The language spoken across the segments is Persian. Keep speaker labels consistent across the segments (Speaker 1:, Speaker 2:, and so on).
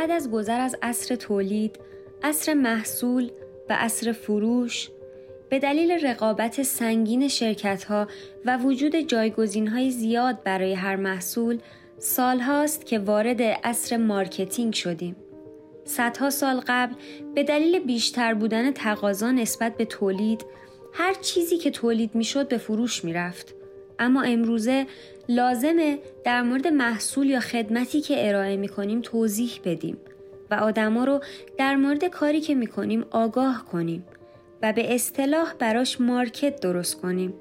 Speaker 1: بعد از گذر از عصر تولید، عصر محصول و عصر فروش به دلیل رقابت سنگین شرکت ها و وجود جایگزین های زیاد برای هر محصول سال هاست که وارد عصر marketing شدیم. صدها سال قبل به دلیل بیشتر بودن تقاضا نسبت به تولید هر چیزی که تولید می‌شد به فروش می‌رفت. اما امروزه لازمه در مورد محصول یا خدمتی که ارائه می کنیم توضیح بدیم و آدما رو در مورد کاری که می کنیم آگاه کنیم و به اصطلاح براش مارکت درست کنیم.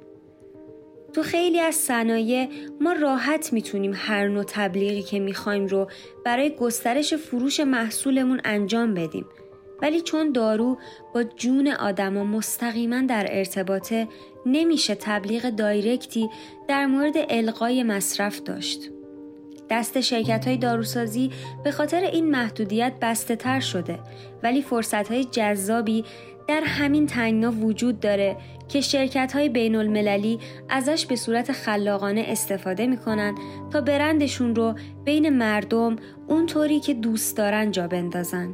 Speaker 1: تو خیلی از صنایع ما راحت می‌تونیم هر نوع تبلیغی که می‌خوایم رو برای گسترش فروش محصولمون انجام بدیم ولی چون دارو با جون آدما مستقیما در ارتباطه نمیشه تبلیغ دایرکتی در مورد القای مصرف داشت. دست شرکت های داروسازی به خاطر این محدودیت بسته تر شده ولی فرصت های جذابی در همین تنگنا وجود داره که شرکت های بین المللی ازش به صورت خلاقانه استفاده می‌کنن تا برندشون رو بین مردم اونطوری که دوست دارن جا بندازن.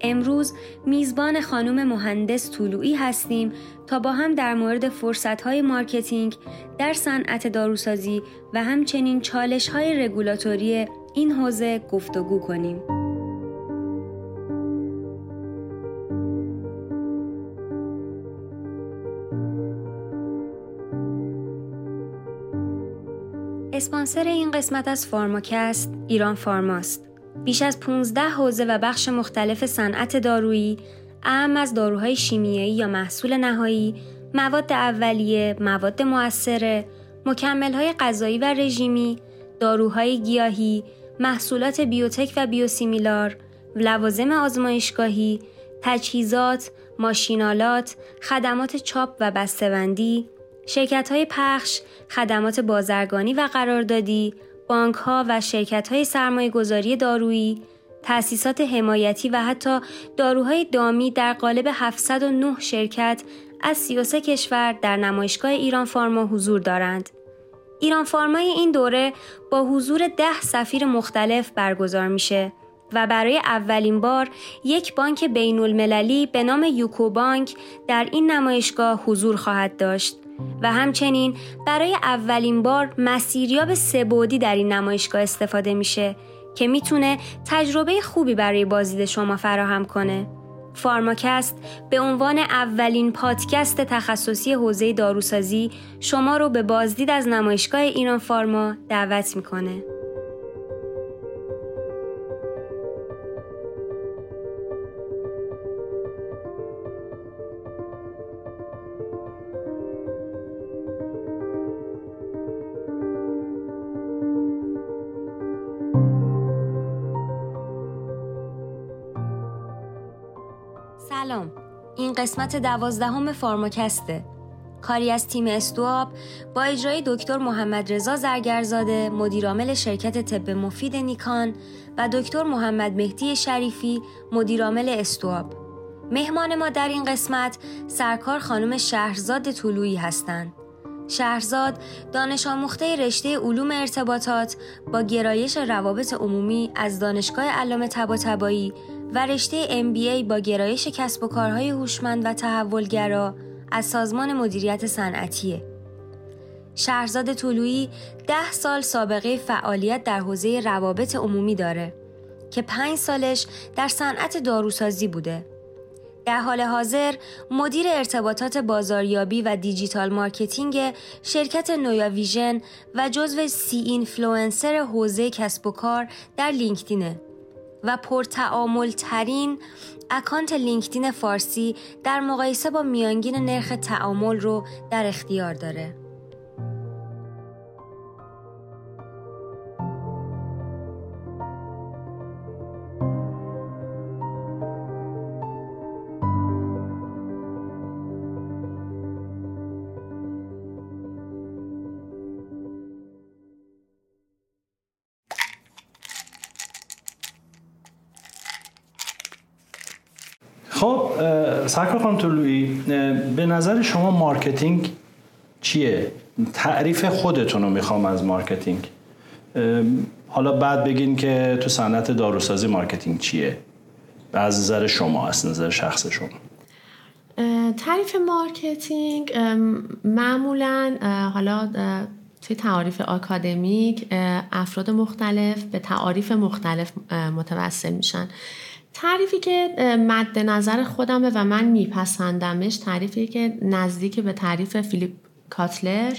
Speaker 1: امروز میزبان خانم مهندس طلوعی هستیم تا با هم در مورد فرصت‌های marketing در صنعت داروسازی و همچنین چالش‌های رگولاتوری این حوزه گفتگو کنیم. اسپانسر این قسمت از فارماکست ایران فارماست. بیش از 15 حوزه و بخش مختلف صنعت دارویی، اهم از داروهای شیمیایی یا محصول نهایی، مواد اولیه، مواد مؤثره، مکملهای غذایی و رژیمی، داروهای گیاهی، محصولات بیوتک و بیوسیمیلار، لوازم آزمایشگاهی، تجهیزات، ماشینالات، خدمات چاپ و بسته‌بندی، شرکت های پخش، خدمات بازرگانی و قراردادی، بانک ها و شرکت های سرمایه گذاری دارویی، تأسیسات حمایتی و حتی داروهای دامی در قالب 709 شرکت از 33 کشور در نمایشگاه ایران فارما حضور دارند. ایران فارمای این دوره با حضور ده سفیر مختلف برگزار میشه و برای اولین بار یک بانک بین المللی به نام یوکو بانک در این نمایشگاه حضور خواهد داشت و همچنین برای اولین بار مسیریاب سبودی در این نمایشگاه استفاده میشه که می‌تونه تجربه خوبی برای بازدید شما فراهم کنه. فارماکست به عنوان اولین پادکست تخصصی حوزه داروسازی شما رو به بازدید از نمایشگاه ایران فارما دعوت می‌کنه. این قسمت دوازدهم فارماکسته. کاری از تیم استواب با اجرای دکتر محمد رضا زرگرزاده مدیرعامل شرکت طب مفید نیکان و دکتر محمد مهدی شریفی مدیرعامل استواب. مهمان ما در این قسمت سرکار خانم شهرزاد طلویی هستند شهرزاد دانش آموخته رشته علوم ارتباطات با گرایش روابط عمومی از دانشگاه علامه طباطبایی و رشته MBA با گرایش کسب و کارهای هوشمند و تحولگرا از سازمان مدیریت صنعتیه. شهرزاد طلوعی ده سال سابقه فعالیت در حوزه روابط عمومی داره که پنج سالش در صنعت داروسازی بوده. در حال حاضر مدیر ارتباطات بازاریابی و digital marketing شرکت نویا ویژن و جزو سی اینفلوئنسر حوزه کسب و کار در لینکدینه. و پرتعامل ترین اکانت لینکدین فارسی در مقایسه با میانگین نرخ تعامل رو در اختیار داره.
Speaker 2: سرکار خانم طلوعی به نظر شما marketing چیه؟ تعریف خودتون رو می‌خوام از marketing. حالا بعد بگین که تو صنعت داروسازی marketing چیه؟ از نظر شما از نظر شخص شما.
Speaker 3: تعریف marketing معمولا حالا توی تعاریف آکادمیک افراد مختلف به تعاریف مختلف متوسل میشن. تعریفی که مد نظر خودمه و من میپسندمش تعریفی که نزدیک به تعریف فیلیپ کاتلر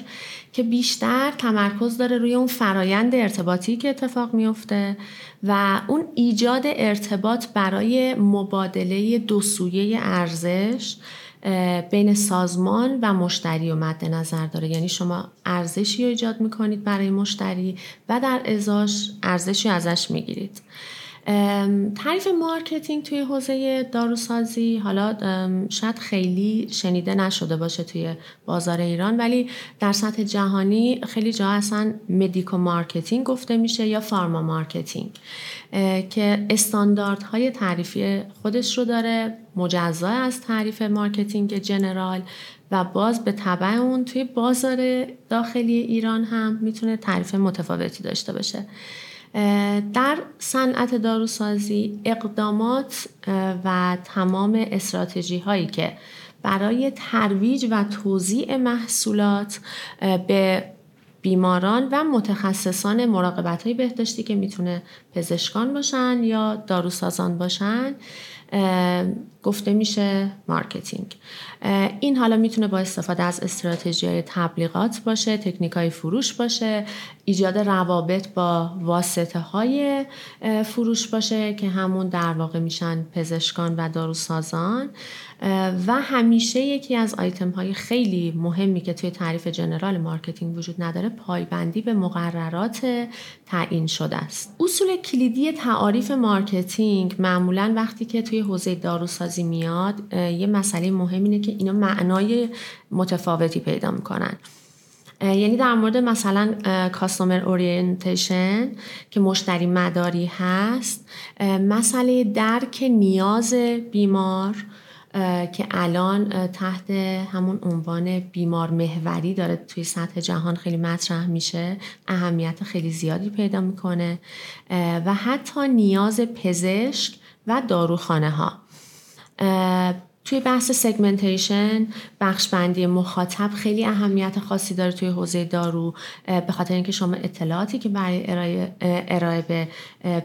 Speaker 3: که بیشتر تمرکز داره روی اون فرایند ارتباطی که اتفاق میفته و اون ایجاد ارتباط برای مبادله دو سویه ارزش بین سازمان و مشتری و مد نظر داره. یعنی شما ارزشی رو ایجاد می‌کنید برای مشتری و در ازاش ارزشی ازش می‌گیرید. تعریف marketing توی حوزه داروسازی حالا شاید خیلی شنیده نشده باشه توی بازار ایران ولی در سطح جهانی خیلی جا اصلا medico marketing گفته میشه یا pharma marketing که استانداردهای تعریفی خودش رو داره مجزا از تعریف marketing general و باز به طبع اون توی بازار داخلی ایران هم می‌تونه تعریف متفاوتی داشته باشه. در صنعت داروسازی اقدامات و تمام استراتژی هایی که برای ترویج و توزیع محصولات به بیماران و متخصصان مراقبت های بهداشتی که می‌تونه پزشکان باشن یا داروسازان باشن گفته میشه marketing. این حالا می‌تونه با استفاده از استراتژی های تبلیغات باشه تکنیک های فروش باشه ایجاد روابط با واسطه های فروش باشه که همون در واقع میشن پزشکان و داروسازان. و همیشه یکی از آیتم های خیلی مهمی که توی تعریف general marketing وجود نداره پایبندی به مقررات تعیین شده است. اصول کلیدی تعاریف marketing معمولا وقتی که توی حوزه داروسازی میاد یه مسئله مهم اینه که اینا معنای متفاوتی پیدا می‌کنن. یعنی در مورد مثلا کاستومر اورینتیشن که مشتری مداری هست مسئله درک نیاز بیمار که الان تحت همون عنوان بیمار محوری داره توی سطح جهان خیلی مطرح میشه. اهمیت خیلی زیادی پیدا می‌کنه. و حتی نیاز پزشک و داروخانه ها توی بحث segmentation بخش بندی مخاطب خیلی اهمیت خاصی داره توی حوزه دارو به خاطر اینکه شما اطلاعاتی که برای ارائه, ارائه به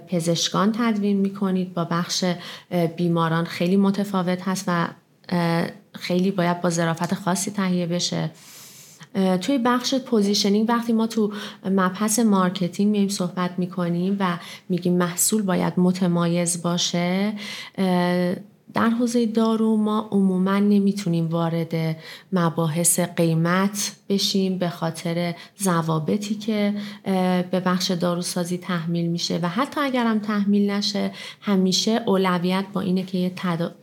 Speaker 3: پزشکان تدوین می‌کنید با بخش بیماران خیلی متفاوت هست و خیلی باید با ظرافت خاصی تهیه بشه. توی بخش positioning وقتی ما تو مبحث marketing میایم صحبت می‌کنیم و میگیم محصول باید متمایز باشه در حوزه دارو ما عموما نمی‌تونیم وارد مباحث قیمت بشیم به خاطر ضوابطی که به بخش داروسازی تحمیل میشه و حتی اگرم تحمیل نشه همیشه اولویت با اینه که یه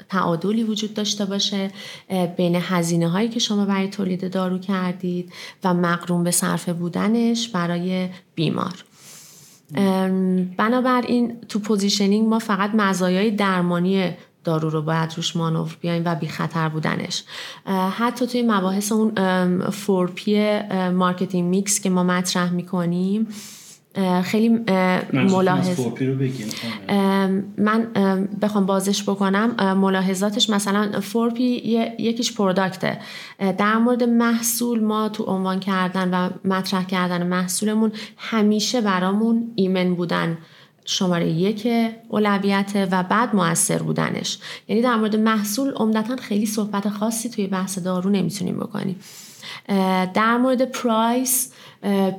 Speaker 3: تعادلی وجود داشته باشه بین هزینه هایی که شما برای تولید دارو کردید و مقروم به صرفه بودنش برای بیمار. بنابراین تو positioning ما فقط مزایای درمانی دارو رو باید روش مانور بیایم و بی خطر بودنش حتی توی مباحث اون four P marketing mix که ما مطرح می‌کنیم خیلی ملاحظ من بخوام بازش بکنم. ملاحظاتش مثلا four P یکیش product ه. در مورد محصول ما تو عنوان کردن و مطرح کردن محصولمون همیشه برامون ایمن بودن. شماره یک اولویت و بعد موثر بودنش. یعنی در مورد محصول عمدتا خیلی صحبت خاصی توی بحث دارو نمی‌تونیم بکنیم. در مورد پرایس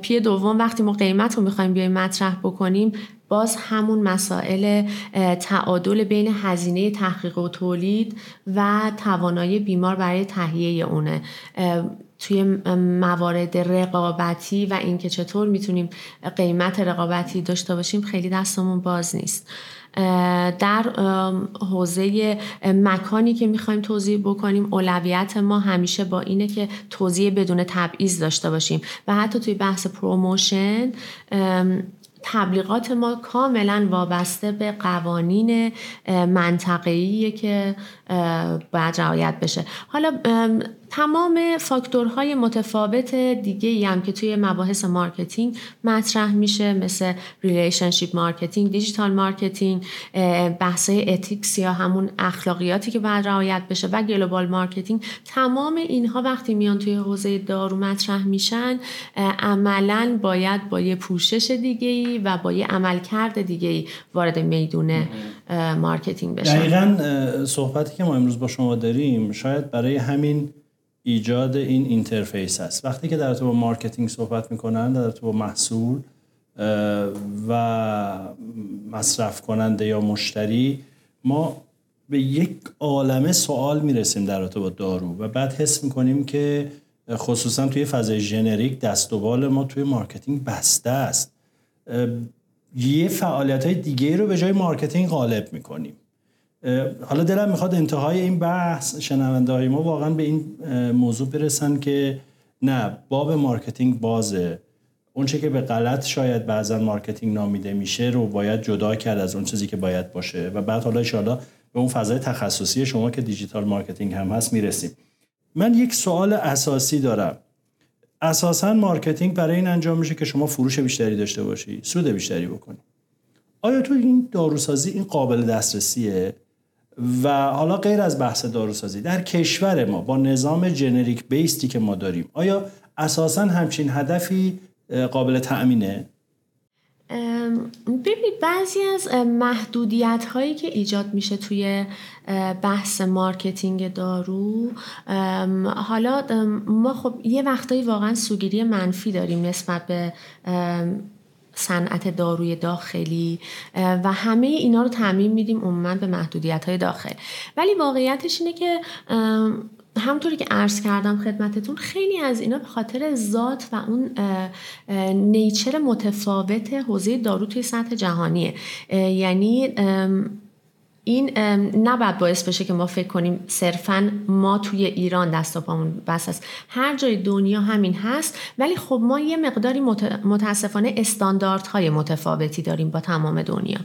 Speaker 3: پی دوم وقتی ما قیمت رو می‌خوایم بیایم مطرح بکنیم باز همون مسائل تعادل بین هزینه تحقیق و تولید و توانایی بیمار برای تهیه اونه. توی موارد رقابتی و اینکه چطور می‌تونیم قیمت رقابتی داشته باشیم خیلی دستمون باز نیست. در حوزه مکانی که می‌خوایم توزیع بکنیم اولویت ما همیشه با اینه که توزیع بدون تبعیض داشته باشیم. و حتی توی بحث promotion تبلیغات ما کاملا وابسته به قوانین منطقه‌ایه که باید رعایت بشه. حالا تمام فاکتورهای متفاوت دیگه ای هم که توی مباحث marketing مطرح میشه مثل relationship marketing digital marketing بحثای ethics یا همون اخلاقیاتی که باید رعایت بشه و global marketing تمام اینها وقتی میان توی حوزه دارو مطرح میشن عملا باید با یه پوشش دیگه ای و با یه عملکرد دیگه ای وارد میدون marketing بشن.
Speaker 2: دقیقا صحبتی که ما امروز با شما داریم شاید برای همین ایجاد این interface است. وقتی که در تو با marketing صحبت می‌کنن در تو با محصول و مصرف کننده یا مشتری ما به یک عالمه سوال می‌رسیم در رابطه با دارو و بعد حس می‌کنیم که خصوصا توی فضای ژنریک دست و بال ما توی marketing بسته است. یه فعالیت های دیگه رو به جای marketing قالب می‌کنیم. حالا دلم می‌خواد انتهای این بحث شنونده های ما واقعا به این موضوع برسن که نه باب marketing بازه. اون که به غلط شاید بعضا marketing نامیده میشه رو باید جدا کرد از اون چیزی که باید باشه. و بعد حالا ان به اون فضای تخصصی شما که digital marketing هم هست می‌رسیم. من یک سوال اساسی دارم. اساسا marketing برای این انجام میشه که شما فروش بیشتری داشته باشی سود بیشتری بکنی. آیا تو این داروسازی این قابل دسترسیه؟ و حالا غیر از بحث داروسازی در کشور ما با نظام generic based ی که ما داریم آیا اساسا همچین هدفی قابل تأمینه؟
Speaker 3: ببینید بعضی از محدودیت هایی که ایجاد میشه توی بحث marketing دارو حالا ما خب یه وقتایی واقعا سوگیری منفی داریم نسبت به صنعت داروی داخلی و همه اینا رو تعمین میدیم عموما به محدودیت های داخل. ولی واقعیتش اینه که همونطوری که عرض کردم خدمتتون خیلی از اینا به خاطر ذات و اون نیچر متفاوت حوزه دارو توی سطح جهانیه. یعنی این نباید باعث بشه که ما فکر کنیم صرفا ما توی ایران دست و پامون بسته است. هر جای دنیا همین هست ولی خب ما یه مقداری متاسفانه استانداردهای متفاوتی داریم با تمام دنیا.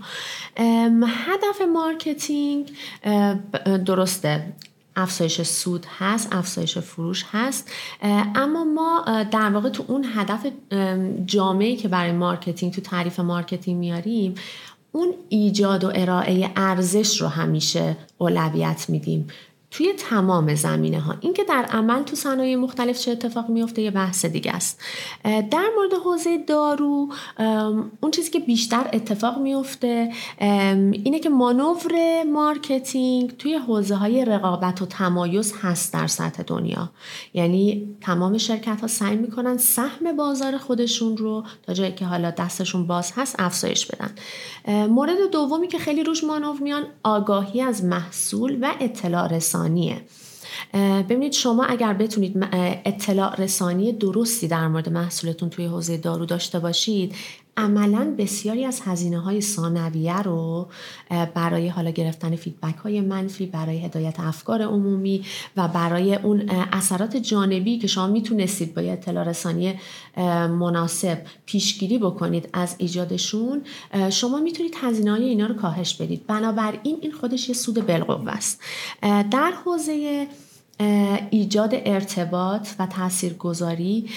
Speaker 3: هدف marketing درسته افزایش سود هست افزایش فروش هست اما ما در واقع تو اون هدف جامعی که برای marketing تو تعریف marketing میاریم اون ایجاد و ارائه ارزش رو همیشه اولویت میدیم. توی تمام زمینه ها اینکه در عمل تو صنایع مختلف چه اتفاق میفته یه بحث دیگه است. در مورد حوزه دارو اون چیزی که بیشتر اتفاق میفته اینه که مانور marketing توی حوزه های رقابت و تمایز هست در سطح دنیا. یعنی تمام شرکت ها سعی می‌کنن سهم بازار خودشون رو تا جایی که حالا دستشون باز هست افزایش بدن. مورد دومی که خیلی روش مانور میان آگاهی از محصول و اطلاع رسانیه. ببینید شما اگر بتونید اطلاع رسانی درستی در مورد محصولتون توی حوزه دارو داشته باشید عملا بسیاری از هزینه های ثانویه رو برای حالا گرفتن فیدبک های منفی برای هدایت افکار عمومی و برای اون اثرات جانبی که شما می‌تونستید با اطلاع رسانی مناسب پیشگیری بکنید از ایجادشون شما می‌تونید هزینه های اینا رو کاهش بدید. بنابراین این خودش یه سود بالقوه است. در حوزه ایجاد ارتباط و تاثیرگذاری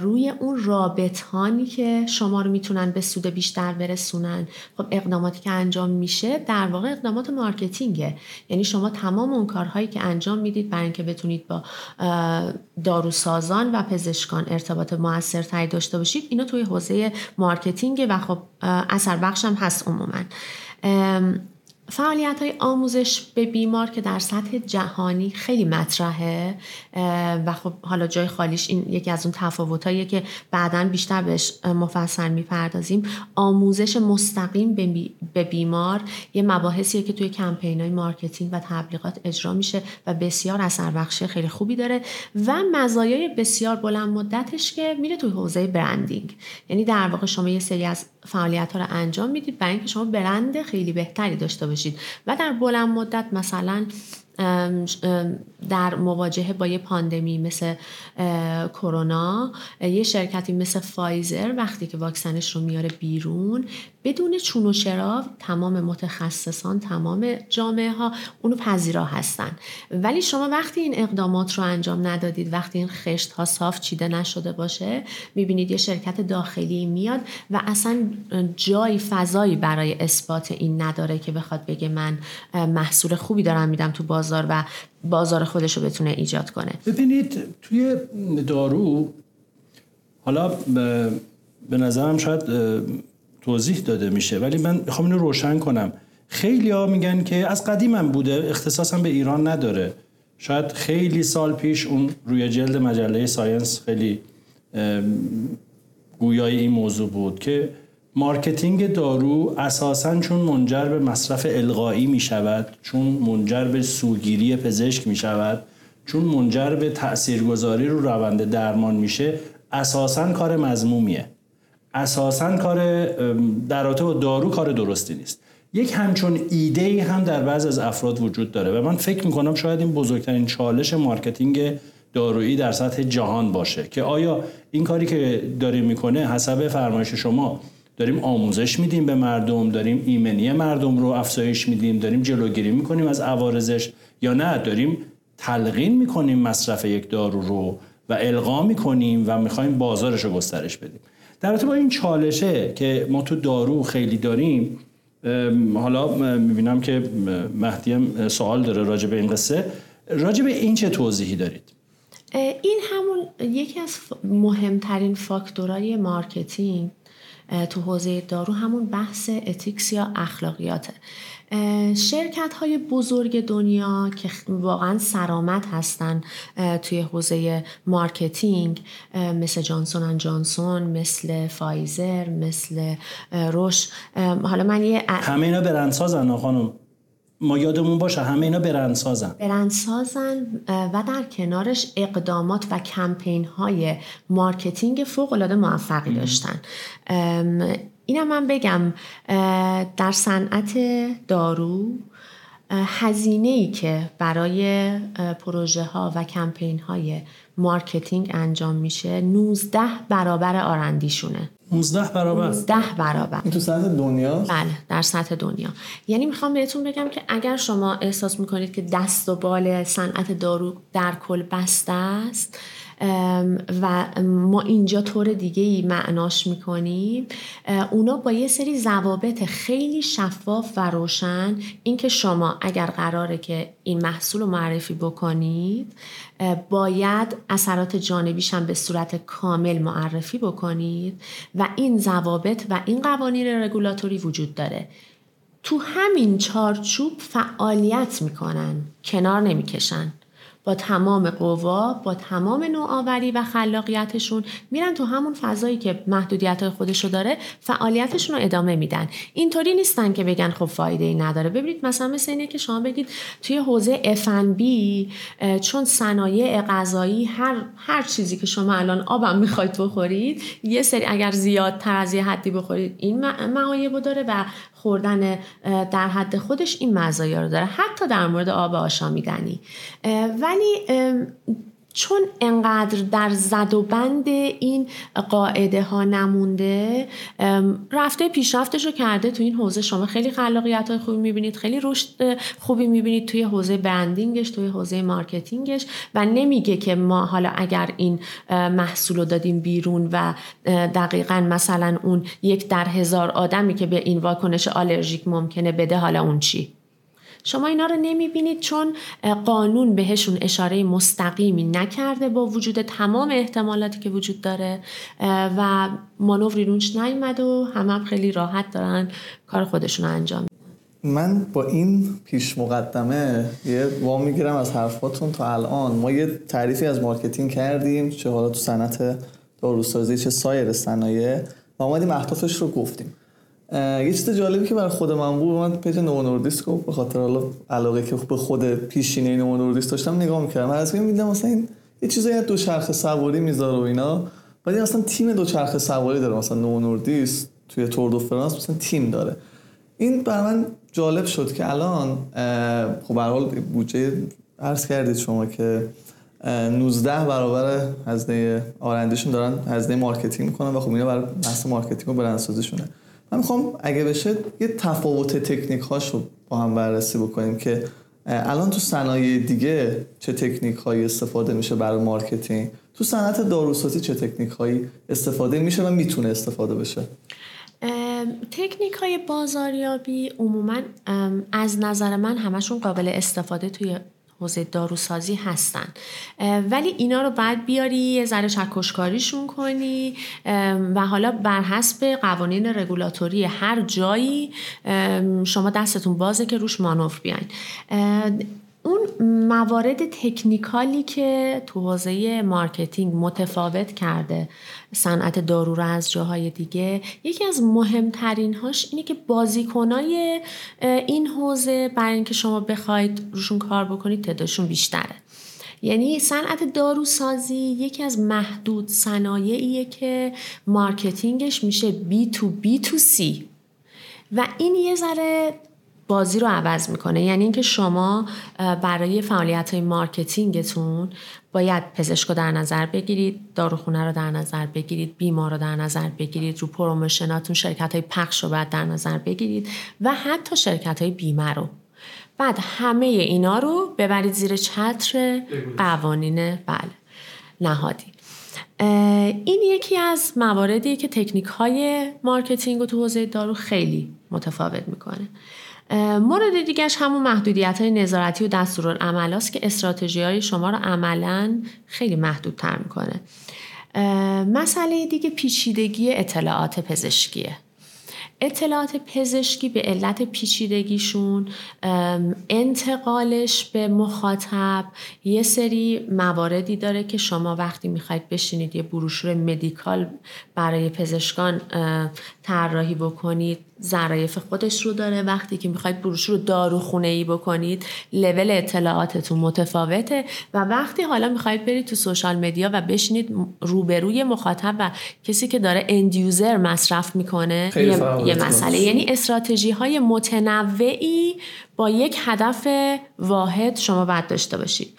Speaker 3: روی اون رابطانی که شما رو می‌تونن به سود بیشتر برسونن. خب اقداماتی که انجام میشه در واقع اقدامات مارکتینگه. یعنی شما تمام اون کارهایی که انجام می‌دید برای اینکه بتونید با داروسازان و پزشکان ارتباط موثرتری داشته باشید اینو توی حوزه مارکتینگه و خب اثر بخش هم هست عموما. فعالیت های آموزش به بیمار که در سطح جهانی خیلی مطرحه و خب حالا جای خالیش این یکی از اون تفاوتاییه که بعدا بیشتر بهش مفصل می‌پردازیم. آموزش مستقیم به بیمار یه مباحثیه که توی کمپین های مارکتینگ و تبلیغات اجرا میشه و بسیار اثر بخشی خیلی خوبی داره و مزایای بسیار بلند مدتش که میره توی حوزه برندینگ. یعنی در واقع شما یه سری از فعالیت ها رو انجام می‌دید برای اینکه شما برند خیلی بهتری داشته باشید. و در بلند مدت مثلا در مواجهه با یه پاندمی مثل کرونا یه شرکتی مثل فایزر وقتی که واکسنش رو میاره بیرون بدون چون و چرا تمام متخصصان تمام جامعه ها اونو پذیرا هستن. ولی شما وقتی این اقدامات رو انجام ندادید وقتی این خشت ها صاف چیده نشده باشه می‌بینید یه شرکت داخلی میاد و اصلا جای فضایی برای اثبات این نداره که بخواد بگه من محصول خوبی دارم میدم تو بازار و بازار خودش رو بتونه ایجاد کنه.
Speaker 2: ببینید توی دارو حالا به نظرم شاید توضیح داده میشه ولی من می‌خوام اینو روشن کنم. خیلی ها میگن که از قدیمم بوده اختصاصم به ایران نداره. شاید خیلی سال پیش اون روی جلد مجله ساینس خیلی گویای این موضوع بود که مارکتینگ دارو اساسا چون منجر به مصرف القایی می شود چون منجر به سوگیری پزشک می شود چون منجر به تاثیرگذاری رو روند درمان میشه اساسا کار مذمومیه اساسا کار در باب دارو کار درستی نیست. یک همچون ایده ای هم در بعض از افراد وجود داره و من فکر می‌کنم شاید این بزرگترین چالش مارکتینگ دارویی در سطح جهان باشه که آیا این کاری که داریم می‌کنیم حسب فرمایش شما داریم آموزش میدیم به مردم داریم ایمنی مردم رو افزایش میدیم داریم جلوگیری می‌کنیم از عوارضش یا نه داریم تلقین می‌کنیم مصرف یک دارو رو و القا می‌کنیم و می‌خوایم بازارش رو گسترش بدیم. در باب این چالشه که ما تو دارو خیلی داریم حالا می‌بینم که مهدی هم سوال داره راجع به این قصه. راجع به این چه توضیحی دارید؟
Speaker 3: این همون یکی از مهمترین فاکتورهای مارکتینگ. تو حوزه دارو همون بحث ethics یا اخلاقیاته. شرکت های بزرگ دنیا که واقعا سرآمد هستن توی حوزه مارکتینگ مثل جانسون اند جانسون مثل فایزر مثل روش حالا من یه
Speaker 2: عالمه اینا برندسازن خانم. ما یادمون باشه همه اینا برندسازن
Speaker 3: برندسازن و در کنارش اقدامات و کمپین های مارکتینگ فوق العاده موفقی داشتن. اینم من بگم در صنعت دارو هزینه ای که برای پروژه ها و کمپین های مارکتینگ انجام میشه 19 برابر R&D شونه
Speaker 2: 19 برابر.
Speaker 3: 19 برابر.
Speaker 4: این تو سطح دنیا؟
Speaker 3: بله در سطح دنیا. یعنی می‌خوام بهتون بگم که اگر شما احساس می‌کنید که دست و بال صنعت دارو در کل بسته است و ما اینجا طور دیگه ای معناش می‌کنیم. اونا با یه سری ضوابط خیلی شفاف و روشن. اینکه شما اگر قراره که این محصول رو معرفی بکنید باید اثرات جانبیش هم به صورت کامل معرفی بکنید و این ضوابط و این قوانین رگولاتوری وجود داره. تو همین چارچوب فعالیت می‌کنن کنار نمی‌کشن. با تمام قوا با تمام نوآوری و خلاقیتشون میرن تو همون فضایی که محدودیت خودشو داره فعالیتشون رو ادامه میدن. اینطوری نیستن که بگن خب فایده ای نداره. ببینید مثلا مثل اینه که شما بگید توی حوزه F&B چون صنایع غذایی هر هر چیزی که شما الان آبم می‌خواید بخورید یه سری اگر زیادتر از یه حدی بخورید این معایب داره و خوردن در حد خودش این مزایا رو داره. حتی در مورد آب آشامیدنی. ولی چون انقدر در زد و بند این قاعده ها نمونده رفته پیشرفتش رو کرده تو این حوزه. شما خیلی خلاقیت های خوبی می‌بینید خیلی رشد خوبی می‌بینید توی حوزه برندینگش توی حوزه مارکتینگش و نمیگه که ما حالا اگر این محصول رو دادیم بیرون و دقیقا مثلا اون یک در هزار آدمی که به این واکنش آلرژیک ممکنه بده حالا اون چی؟ شما اینا رو نمی‌بینید چون قانون بهشون اشاره مستقیمی نکرده با وجود تمام احتمالاتی که وجود داره و مانوری روش نیومدن و همه هم خیلی راحت دارن کار خودشون رو انجام
Speaker 4: من با این پیش مقدمه یه وام می‌گیرم از حرفاتون تا الان. ما یه تعریفی از مارکتینگ کردیم چه حالا تو صنعت داروسازی چه سایر صنایع. و اومدیم اهدافش رو گفتیم. یه چیز جالبی که برای خود من بود من پیج نوو نوردیسک رو به خاطر علاقه که به خود پیشینه نوو نوردیسک داشتم نگاه می‌کردم. از این می‌دیدم مثلا این یه چیزایی دو چرخ سواری می‌ذاره و اینا بعد اصلا تیم دو چرخ سواری داره. مثلا نوو توی تور دو فرانس مثلا تیم داره. این برا من جالب شد که الان خب به حال بودجه عرض کردید شما که 19 برابر هزینه R&D شون دارن هزینه مارکتینگ می‌کنن و خب اینا برای بحث مارکتینگ و برندسازیشونه. من می‌خوام اگه بشه یه تفاوت تکنیک هاشو با هم بررسی بکنیم که الان تو صنایع دیگه چه تکنیک هایی استفاده میشه برای مارکتینگ؟ تو صنعت داروسازی چه تکنیک هایی استفاده میشه و می‌تونه استفاده بشه؟
Speaker 3: تکنیک های بازاریابی عموما از نظر من همشون قابل استفاده توی حوزه داروسازی هستن. ولی اینا رو باید بیاری یه ذره چکش‌کاریشون کنی و حالا بر حسب قوانین رگولاتوری هر جایی شما دستتون بازه که روش مانور بیاین. اون موارد تکنیکالی که تو حوزه مارکتینگ متفاوت کرده صنعت دارو رو از جاهای دیگه یکی از مهمترین هاش اینه که بازیکنای این حوزه برای اینکه شما بخواید روشون کار بکنید تعدادشون بیشتره. یعنی صنعت داروسازی یکی از معدود صنایعیه که مارکتینگش میشه بی تو بی تو سی و این یه ذره بازی رو عوض می‌کنه. یعنی اینکه شما برای فعالیت های مارکتینگتون باید پزشک رو در نظر بگیرید داروخونه رو در نظر بگیرید بیمار رو در نظر بگیرید رو promotion اتون شرکت های پخش رو باید در نظر بگیرید و حتی شرکت های بیمه رو. باید همه اینا رو ببرید زیر چتر قوانین بله نهادی. این یکی از مواردیه که تکنیک های مارکتینگ و تو حوزه دارو خیلی متفاوت می‌کنه. مورد دیگهش همون محدودیت های نظارتی و دستورالعمل است که استراتژی های شما رو عملا خیلی محدودتر می‌کنه. مسئله دیگه پیچیدگی اطلاعات پزشکیه. اطلاعات پزشکی به علت پیچیدگیشون انتقالش به مخاطب یه سری مواردی داره که شما وقتی می‌خواید بشینید یه بروشور medical برای پزشکان طراحی بکنید. ظرایف خودش رو داره. وقتی که می‌خواید بروشور رو داروخونه ای بکنید لول اطلاعاتتون متفاوته و وقتی حالا می‌خواید برید تو social media و بشینید روبروی مخاطب و کسی که داره end user مصرف می‌کنه یه, یه مسئله. یعنی استراتژی های متنوعی با یک هدف واحد شما باید داشته باشید.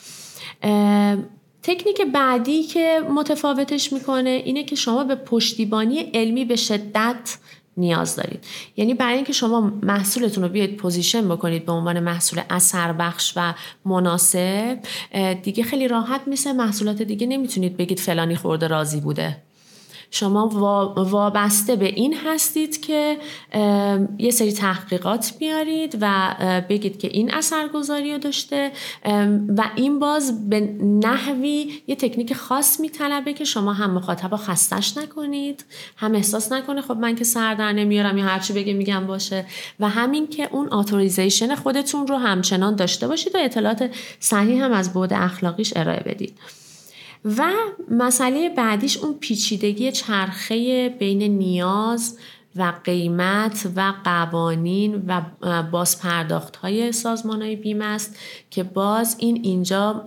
Speaker 3: تکنیک بعدی که متفاوتش می‌کنه اینه که شما به پشتیبانی علمی به شدت نیاز دارید. یعنی برای اینکه شما محصولتون رو بیاید پوزیشن بکنید به عنوان محصول اثر بخش و مناسب دیگه خیلی راحت مثل محصولات دیگه نمی‌تونید بگید فلانی خورده راضی بوده. شما وابسته به این هستید که یه سری تحقیقات بیارید و بگید که این اثرگذاری رو داشته و این باز به نحوی یه تکنیک خاص میطلبه که شما هم مخاطب خستش نکنید هم احساس نکنه خب من که سر در نمیارم یا هرچی بگه میگم باشه. و همین که اون آتوریزیشن خودتون رو همچنان داشته باشید و اطلاعات صحیح هم از بعد اخلاقیش ارائه بدید. و مسئله بعدیش اون پیچیدگی چرخه بین نیاز و قیمت و قوانین و بازپرداخت های سازمان های بیمه است که باز این اینجا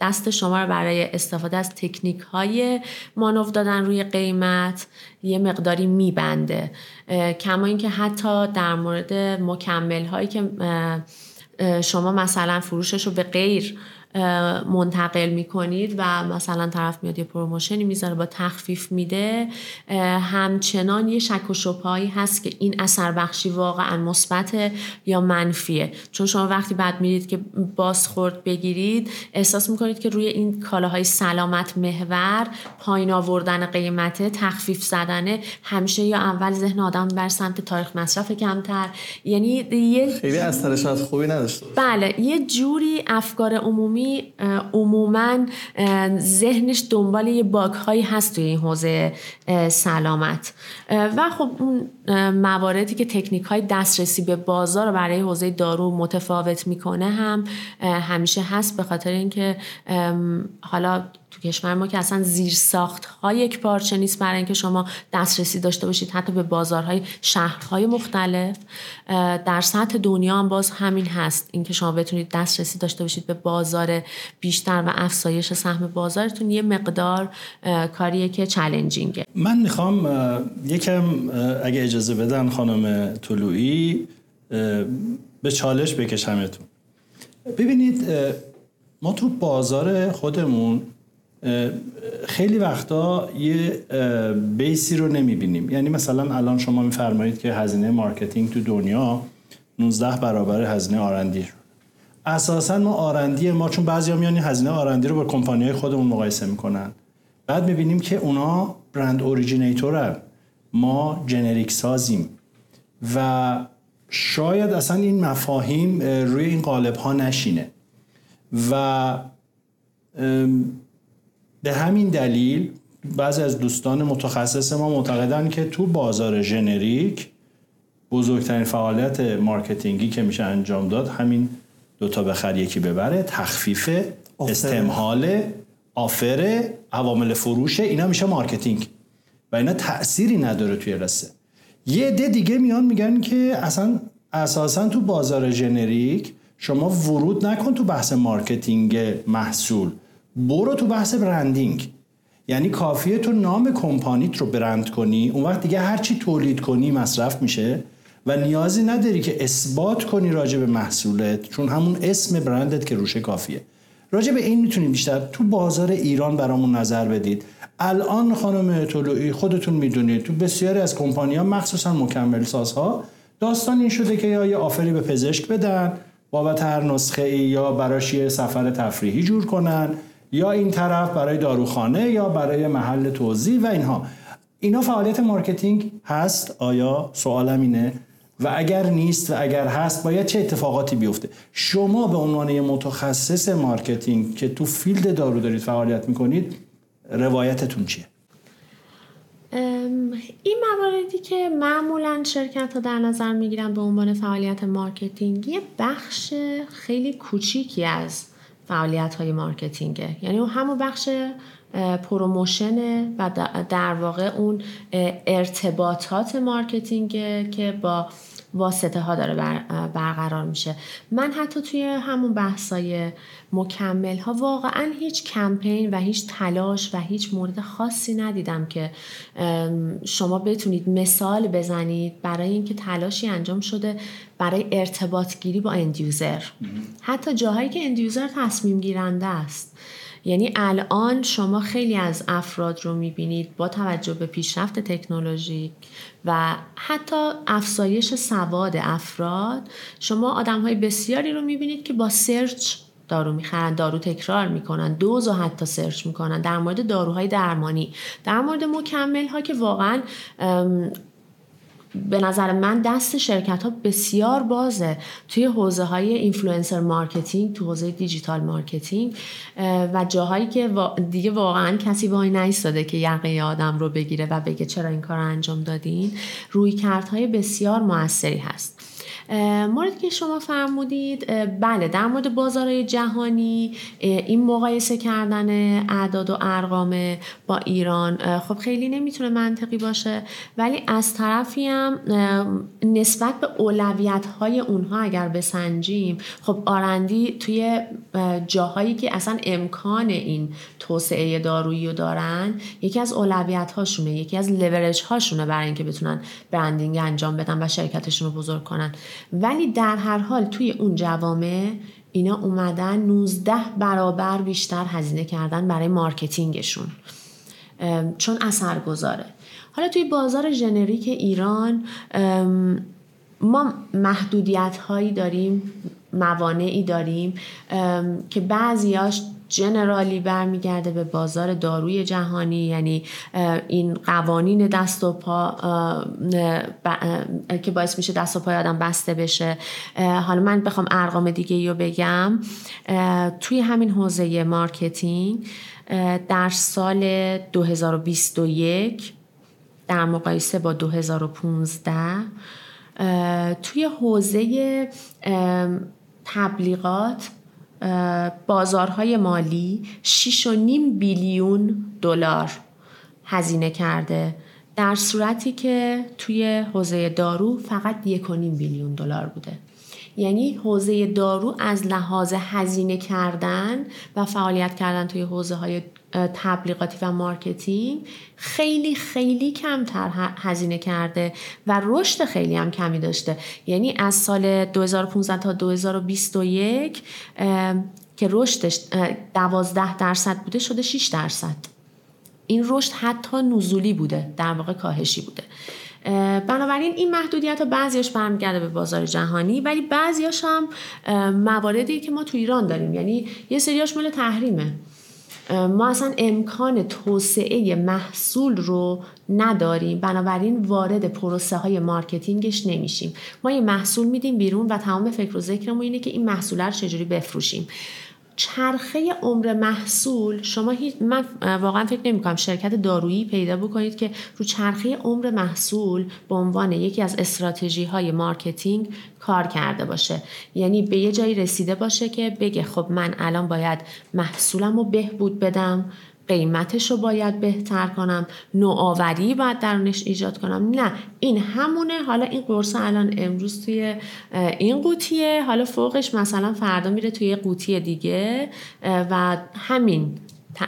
Speaker 3: دست شما رو برای استفاده از تکنیک های مانو دادن روی قیمت یه مقداری میبنده. کما اینکه حتی در مورد مکمل هایی که شما مثلا فروشش رو به غیر منتقل می‌کنید و مثلا طرف میاد یه پروموشنی می‌ذاره با تخفیف میده. همچنان یه شک و شبهایی هست که این اثر بخشی واقعا مثبت یا منفیه. چون شما وقتی بعد میرید که بازخورد بگیرید احساس می‌کنید که روی این کالاهای سلامت محور پایین آوردن قیمته تخفیف زدنه همیشه یا اول ذهن آدم بر سمت تاریخ مصرف کمتر. یعنی یه
Speaker 4: خیلی اثرش خوبی نداشته
Speaker 3: بله یه جوری افکار عمومی عموما ذهنش دنبال یه باگ هایی هست توی این حوزه سلامت. و خب اون مواردی که تکنیک های دسترسی به بازار برای حوزه دارو متفاوت می‌کنه هم همیشه هست به خاطر اینکه حالا تو کشور ما که اصلا زیر ساخت های یک پارچه نیست برای اینکه شما دسترسی داشته باشید حتی به بازارهای شهرهای مختلف. در سطح دنیا هم باز همین هست. اینکه شما بتونید دسترسی داشته باشید به بازار بیشتر و افزایش سهم بازارتون یه مقدار کاریه که چالنجینگه
Speaker 2: من می‌خوام یکم اگه اجازه بدن خانم طلوعی به چالش بکشمتون. ببینید ما تو بازار خودمون خیلی وقتا یه base ی رو نمی‌بینیم. یعنی مثلا الان شما میفرمایید که هزینه مارکتینگ تو دنیا 19 برابر هزینه R&D. اساسا ما R&D ما چون بعضی میان هزینه R&D رو با کمپانی های خودمون مقایسه می‌کنن. بعد می‌بینیم که اونا برند originator ن. ما generic سازیم. و شاید اصلا این مفاهیم روی این قالب ها نشینه. و به همین دلیل بعضی از دوستان متخصص ما معتقدن که تو بازار ژنریک بزرگترین فعالیت مارکتینگی که میشه انجام داد همین دوتا بخر یکی ببره تخفیف استمهال offer عوامل فروش اینا میشه مارکتینگ. و اینا تأثیری نداره توی رسه یه عده دیگه میان میگن که اصلا اساسا تو بازار ژنریک شما ورود نکن تو بحث مارکتینگ محصول. برو تو بحث branding. یعنی کافیه تو نام کمپانیت رو برند کنی اون وقت دیگه هرچی تولید کنی مصرف میشه و نیازی نداری که اثبات کنی راجع به محصولت چون همون اسم برندت که روشه کافیه. راجع به این می‌تونیم بیشتر تو بازار ایران برامون نظر بدید. الان خانم طلوعی خودتون می‌دونید تو بسیاری از کمپانی ها مخصوصا مکمل سازها داستان این شده که یا یه offer ی به پزشک بدن بابت هر نسخه ای یا براش یه سفر تفریحی جور کنن. یا این طرف برای داروخانه یا برای محل توزیع و اینها. اینا فعالیت مارکتینگ هست؟ آیا؟ سوالم اینه. و اگر نیست و اگر هست باید چه اتفاقاتی بیفته؟ شما به عنوان متخصص مارکتینگ که تو field دارو دارید فعالیت می‌کنید روایتتون چیه؟
Speaker 3: این مواردی که معمولا شرکت ها در نظر می‌گیرن به عنوان فعالیت مارکتینگ یه بخش خیلی کوچیکی از فعالیت های مارکتینگه. یعنی اون همون بخش promotion ه و در واقع اون ارتباطات مارکتینگه که با واسطه ها داره برقرار میشه. من حتی توی همون بحثای مکمل ها واقعا هیچ کمپین و هیچ تلاش و هیچ مورد خاصی ندیدم که شما بتونید مثال بزنید برای اینکه تلاشی انجام شده برای ارتباط گیری با end user حتی جاهایی که end user تصمیم گیرنده است. یعنی الان شما خیلی از افراد رو می‌بینید با توجه به پیشرفت تکنولوژی و حتی افزایش سواد افراد. شما آدم های بسیاری رو می‌بینید که با search دارو می‌خرن دارو تکرار می‌کنن دوز و حتی search می‌کنن در مورد داروهای درمانی. در مورد مکمل ها که واقعا به نظر من دست شرکت ها بسیار بازه. توی حوزه های influencer marketing تو حوزه digital marketing و جاهایی که دیگه واقعا کسی وای نیستاده که یقه آدم رو بگیره و بگه چرا این کار انجام دادین رویکردهای بسیار موثری هست. مورد که شما فرمودید بله در مورد بازارهای جهانی این مقایسه کردن اعداد و ارقام با ایران خب خیلی نمی‌تونه منطقی باشه. ولی از طرفی هم نسبت به اولویت های اونها اگر بسنجیم خب آرندی توی جاهایی که اصلا امکان این توسعه دارویی رو دارن یکی از اولویت هاشونه یکی از لورج هاشونه برای اینکه بتونن برندینگ انجام بدن و شرکتشون رو بزرگ کنن. ولی در هر حال توی اون جوامع اینا اومدن 19 برابر بیشتر هزینه کردن برای مارکتینگشون چون اثر گذاره حالا توی بازار ژنریک ایران ما محدودیت هایی داریم موانعی داریم که بعضیاش generally برمیگرده به بازار داروی جهانی یعنی این قوانین دست و پا که باعث میشه دست و پای آدم بسته بشه. حالا من بخوام ارقام دیگه رو بگم. توی همین حوزه مارکتینگ در سال 2021 در مقایسه با 2015 توی حوزه تبلیغات بازارهای مالی 6.5 billion دلار هزینه کرده در صورتی که توی حوزه دارو فقط 1.5 billion دلار بوده. یعنی حوزه دارو از لحاظ هزینه کردن و فعالیت کردن توی حوزه های تبلیغاتی و مارکتینگ خیلی خیلی کمتر هزینه کرده و رشد خیلی هم کمی داشته. یعنی از سال 2015 تا 2021 که رشدش 12 درصد بوده شده 6 درصد. این رشد حتی نزولی بوده در واقع کاهشی بوده. بنابراین این محدودیت ها بعضیش برمیگرده به بازار جهانی ولی بعضیاش هم مواردی که ما تو ایران داریم. یعنی یه سریاش مال تحریمه. ما اصلا امکان توسعه محصول رو نداریم. بنابراین وارد پروسه های مارکتینگش نمیشیم. ما یه محصول میدیم بیرون و تمام فکر و ذکرمون اینه که این محصول رو چجوری بفروشیم. چرخه عمر محصول شما من واقعا فکر نمی کنم شرکت دارویی پیدا بکنید که رو چرخه عمر محصول به عنوان یکی از استراتژی های مارکتینگ کار کرده باشه. یعنی به یه جایی رسیده باشه که بگه خب من الان باید محصولم رو بهبود بدم قیمتش رو باید بهتر کنم نوآوری باید درونش ایجاد کنم. نه این همونه. حالا این قرص الان امروز توی این قوطیه. حالا فوقش مثلا فردا میره توی قوطی دیگه. و همین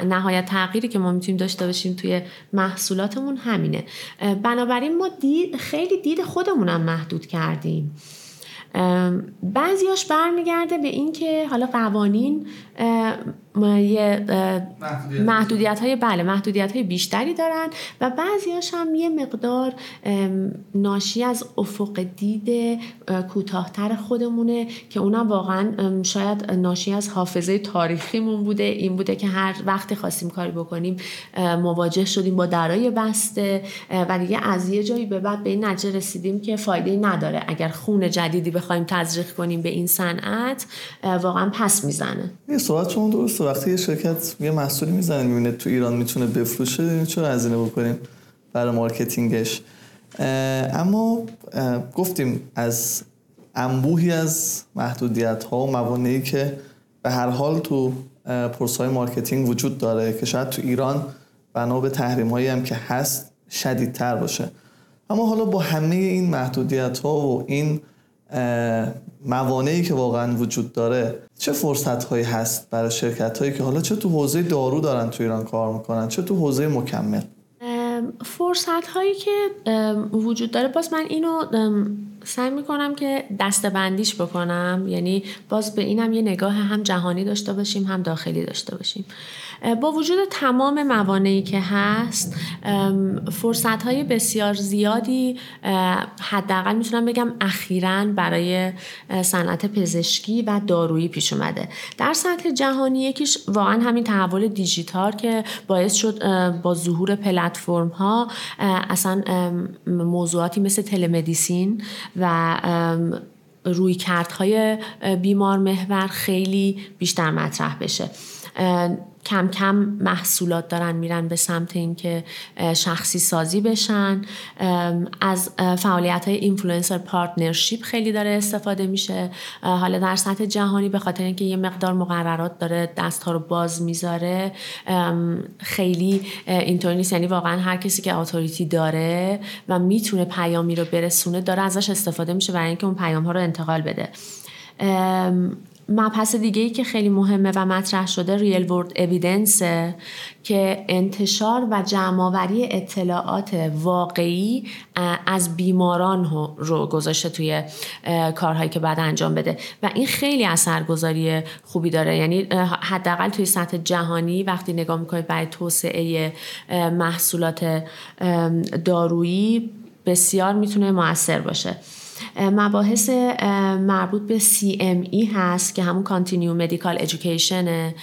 Speaker 3: نهایت تغییری که ما می‌تونیم داشته باشیم توی محصولاتمون همینه. بنابراین ما دید خیلی دید خودمونم محدود کردیم. بعضیاش برمیگرده به اینکه حالا قوانین یه محدودیت های بله محدودیت های بیشتری دارن و بعضیاش هم یه مقدار ناشی از افق دید کوتاهتر خودمونه که اونم واقعا شاید ناشی از حافظه تاریخیمون بوده. این بوده که هر وقتی خواستیم کاری بکنیم مواجه شدیم با درای بسته و دیگه از یه جایی به بعد به این نتیجه رسیدیم که فایده نداره. اگر خون جدیدی بخوایم تزریق کنیم به این صنعت واقعا پس می‌زنه.
Speaker 4: یه صحبت شما درست وقتی یه شرکت یه محصولی می‌زنه می‌بینه تو ایران می‌تونه بفروشه چرا هزینه بکنیم برای مارکتینگش. اما گفتیم از انبوهی از محدودیت ها و موانعی که به هر حال تو پروسه مارکتینگ وجود داره که شاید تو ایران بنا به تحریم هایی هم که هست شدیدتر باشه. اما حالا با همه این محدودیت ها و این موانعی که واقعا وجود داره چه فرصت هایی هست برای شرکت هایی که حالا چه تو حوزه دارو دارن تو ایران کار می‌کنن چه تو حوزه مکمل؟
Speaker 3: فرصت هایی که وجود داره باز من اینو سعی می‌کنم که دستبندیش بکنم. یعنی باز به اینم یه نگاه هم جهانی داشته باشیم هم داخلی داشته باشیم. با وجود تمام موانعی که هست فرصت های بسیار زیادی حداقل می‌تونم بگم اخیرا برای صنعت پزشکی و دارویی پیش اومده. در سطح جهانی یکیش واقعا همین تحول دیجیتال که باعث شد با ظهور پلتفرم ها اصلا موضوعاتی مثل telemedicine و رویکردهای بیمار محور خیلی بیشتر مطرح بشه. کم کم محصولات دارن میرن به سمت اینکه شخصی سازی بشن. از فعالیت های influencer partnership خیلی داره استفاده میشه. حالا در سطح جهانی به خاطر اینکه یه مقدار مقررات داره دست ها رو باز می‌ذاره خیلی اینطوری نیست. یعنی واقعا هر کسی که اتوریتی داره و می‌تونه پیامی رو برسونه داره ازش استفاده میشه برای اینکه اون پیام ها رو انتقال بده. مبحث دیگه ای که خیلی مهمه و مطرح شده ریل ورد اویدنس که انتشار و جمعآوری اطلاعات واقعی از بیماران رو گذاشته توی کارهایی که بعد انجام بده. و این خیلی اثرگذاری خوبی داره. یعنی حداقل توی سطح جهانی وقتی نگاه می‌کنید برای توسعه محصولات دارویی بسیار می‌تونه موثر باشه. مباحث مربوط به CME هست که همون continuous medical education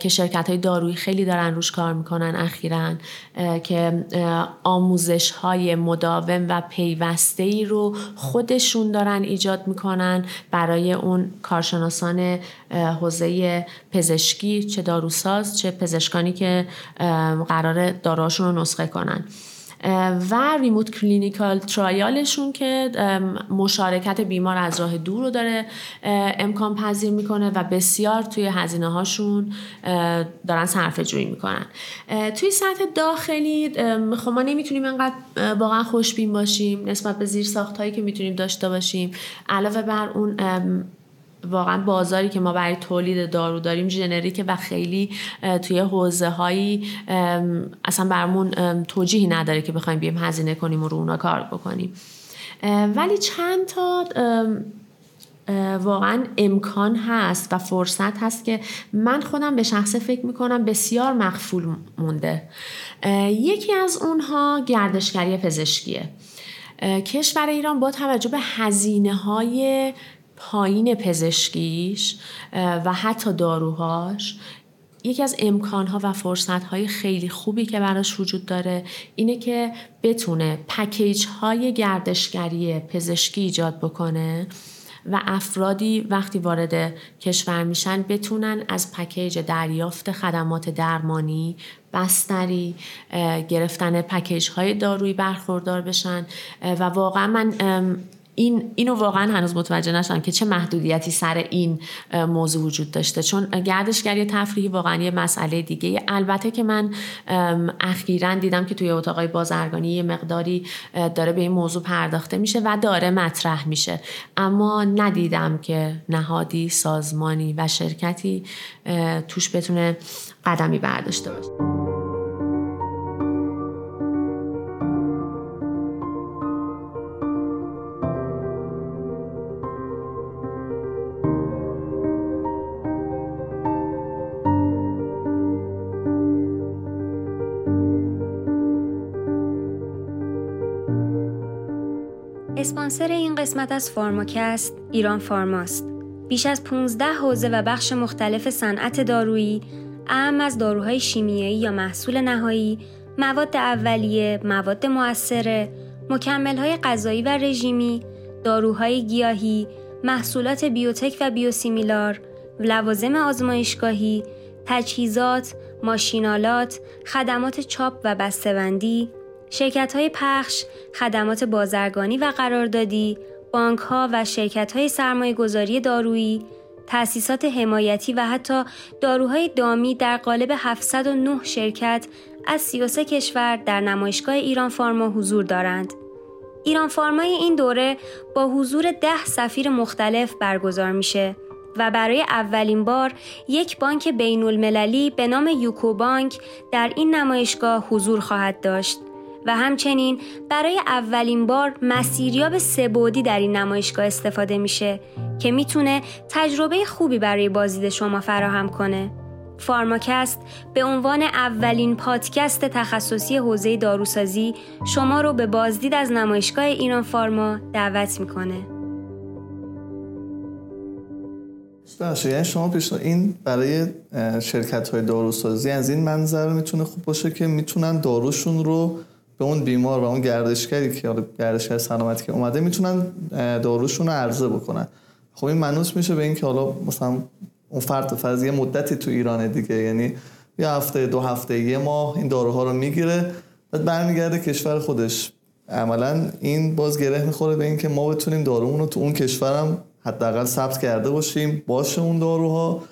Speaker 3: که شرکت های دارویی خیلی دارن روش کار می‌کنن اخیرا که آموزش های مداوم و پیوسته ای رو خودشون دارن ایجاد می‌کنن برای اون کارشناسان حوزه پزشکی چه داروساز چه پزشکانی که قرار داروهاشون رو نسخه کنن. و ریموت کلینیکال ترایالشون که مشارکت بیمار از راه دور رو داره امکان پذیر می‌کنه و بسیار توی هزینه هاشون دارن صرفه جویی می‌کنن توی سطح داخلی خب ما نمی‌تونیم انقدر واقعا خوشبین باشیم نسبت به زیر ساخت هایی که می‌تونیم داشته باشیم. علاوه بر اون واقعا بازاری که ما برای تولید دارو داریم جنریکه و خیلی توی حوزه هایی اصلا برمون توجیهی نداره که بخوایم بیم هزینه کنیم و رو اونا کار بکنیم. ولی چند تا واقعا امکان هست و فرصت هست که من خودم به شخصه فکر می‌کنم بسیار مخفول مونده. یکی از اونها گردشگری پزشکیه. کشور ایران با توجه به هزینه های پایین پزشکیش و حتی داروهاش. یکی از امکانها و فرصتهای خیلی خوبی که براش وجود داره اینه که بتونه پکیج های گردشگری پزشکی ایجاد بکنه و افرادی وقتی وارد کشور میشن بتونن از پکیج دریافت خدمات درمانی بستری گرفتن پکیج های دارویی برخوردار بشن. و واقعا من این اینو واقعا هنوز متوجه نشدم که چه محدودیتی سر این موضوع وجود داشته. چون گردشگری تفریحی واقعا یه مسئله دیگه. البته که من اخیرا دیدم که توی اتاقای بازرگانی یه مقداری داره به این موضوع پرداخته میشه و داره مطرح میشه. اما ندیدم که نهادی سازمانی و شرکتی توش بتونه قدمی برداشته باشه.
Speaker 1: اسپانسر این قسمت از فارماکست ایران فارماست. بیش از 15 حوزه و بخش مختلف صنعت دارویی، اهم از داروهای شیمیایی یا محصول نهایی، مواد اولیه، مواد مؤثره، مکملهای غذایی و رژیمی، داروهای گیاهی، محصولات بیوتک و بیوسیمیلار، لوازم آزمایشگاهی، تجهیزات، ماشینالات، خدمات چاپ و بسته‌بندی، شرکت های پخش، خدمات بازرگانی و قراردادی، بانک ها و شرکت های سرمایه گذاری دارویی، تأسیسات حمایتی و حتی داروهای دامی در قالب 709 شرکت از 33 کشور در نمایشگاه ایران فارما حضور دارند. ایران فارمای این دوره با حضور ده سفیر مختلف برگزار میشه و برای اولین بار یک بانک بین المللی به نام یوکو بانک در این نمایشگاه حضور خواهد داشت و همچنین برای اولین بار مسیریاب سبودی در این نمایشگاه استفاده میشه که می‌تونه تجربه خوبی برای بازدید شما فراهم کنه. فارماکست به عنوان اولین پادکست تخصصی حوزه داروسازی شما رو به بازدید از نمایشگاه ایران فارما دعوت می‌کنه.
Speaker 4: یعنی شما پیش این برای شرکت های داروسازی از این منظر می‌تونه خوب باشه که می‌تونن داروشون رو به اون بیمار و اون گردشگری که حالا گردشگر سلامتی که اومده می‌تونن داروشون رو عرضه بکنن. خب این منوس میشه به اینکه حالا مثلا اون فرد فرض یه مدتی تو ایرانه دیگه یعنی یه هفته دو هفته یه ماه این داروها رو می‌گیره بعد برمیگرده کشور خودش. عملا این باز گره می‌خوره به اینکه ما بتونیم دارومون رو تو اون کشورم حداقل ثبت کرده باشیم باشه اون داروها.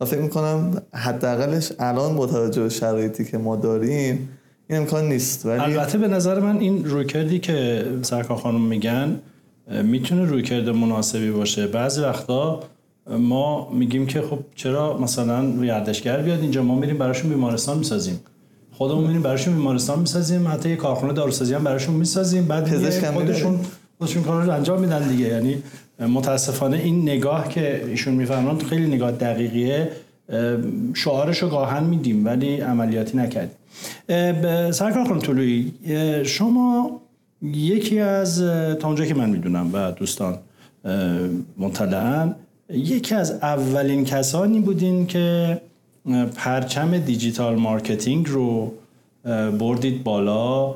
Speaker 4: و فکر می‌کنم حداقلش الان با توجه شرایطی که ما داریم این امکان نیست. ولی
Speaker 2: البته به نظر من این رویکردی که سرکار خانم میگن می‌تونه رویکرد مناسبی باشه. بعضی وقتا ما میگیم که خب چرا مثلا گردشگر بیاد اینجا؟ ما میریم براشون بیمارستان می‌سازیم. خودمون میریم براشون بیمارستان می‌سازیم. حتی یه کارخونه داروسازی هم براشون می‌سازیم. بعد خودشون خودشون کار رو انجام میدن دیگه. یعنی متاسفانه این نگاه که ایشون میفرمان خیلی نگاه دقیقیه. شعارش رو گاهاً میدیم ولی عملیاتی نکردیم. سرکار خانم طلویی شما یکی از تا اونجا که من می‌دونم و دوستان مطلعا یکی از اولین کسانی بودین که پرچم digital marketing رو بردید بالا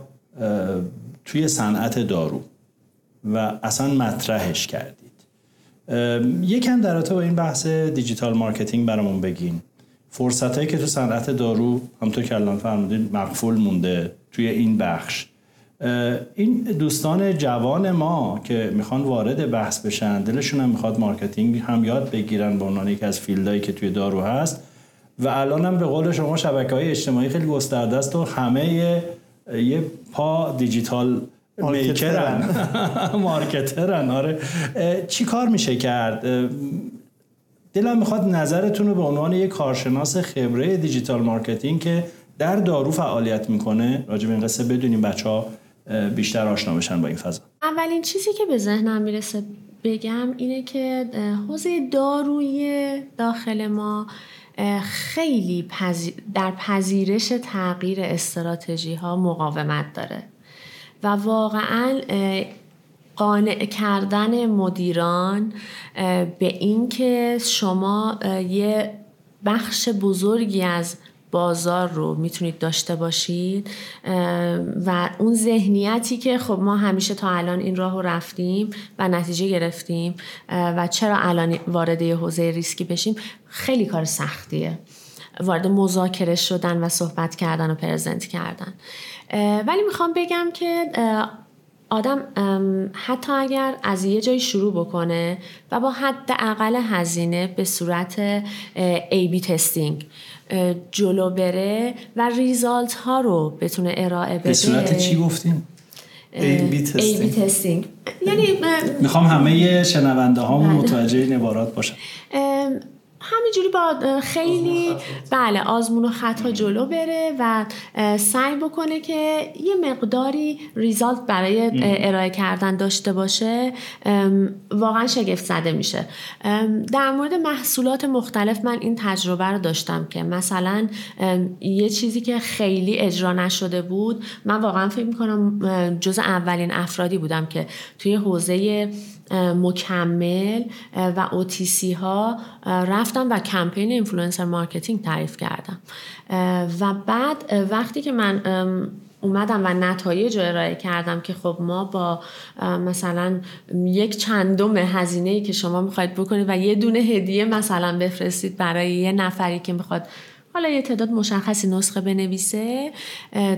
Speaker 2: توی صنعت دارو و اصلا مطرحش کردید. یکم در با این بحث digital marketing برامون بگین. فرصت که تو صنعت دارو همونطور که الان فرمودین مغفول مونده توی این بخش. این دوستان جوان ما که می‌خوان وارد بحث بشن دلشون هم می‌خواد marketing هم یاد بگیرن به عنوان یکی از field هایی که توی دارو هست. و الان هم به قول شما شبکه های اجتماعی خیلی گسترده است و همه یه پا دیجیتال میکرن. marketer ن. آره. چی کار میشه کرد؟ دلم می‌خواد نظرتون رو به عنوان یک کارشناس خبره digital marketing که در دارو فعالیت می‌کنه راجع به این قصه بدونیم بچه ها بیشتر آشنا بشن با این فضا.
Speaker 3: اولین چیزی که به ذهنم می‌رسه بگم اینه که حوزه داروی داخل ما خیلی در پذیرش تغییر استراتژی ها مقاومت داره و واقعا قانع کردن مدیران به اینکه شما یه بخش بزرگی از بازار رو می‌تونید داشته باشید و اون ذهنیتی که خب ما همیشه تا الان این راه رو رفتیم و نتیجه گرفتیم و چرا الان وارد یه حوزه ریسکی بشیم خیلی کار سختیه. وارد مذاکره شدن و صحبت کردن و present کردن. ولی می‌خوام بگم که آدم حتی اگر از یه جای شروع بکنه و با حد اقل هزینه به صورت A/B testing جلو بره و result ها رو بتونه ارائه بده
Speaker 2: به صورت چی گفتیم؟
Speaker 4: ای بی
Speaker 3: تستینگ یعنی
Speaker 2: می‌خوام همه شنونده هامون بله. متوجه این عبارات باشن
Speaker 3: همینجوری با خیلی بله آزمون و خطا جلو بره و سعی بکنه که یه مقداری ریزالت برای ارائه کردن داشته باشه واقعا شگفت زده میشه. در مورد محصولات مختلف من این تجربه رو داشتم که مثلا یه چیزی که خیلی اجرا نشده بود من واقعا فکر می‌کنم جز اولین افرادی بودم که توی حوزه مکمل و OTC ها رفتم و کمپین influencer marketing تعریف کردم. و بعد وقتی که من اومدم و نتایج ارائه کردم که خب ما با مثلا یک چندم هزینه ای که شما می‌خواید بکنید و یه دونه هدیه مثلا بفرستید برای یه نفری که می‌خواد حالا یه تعداد مشخصی نسخه بنویسه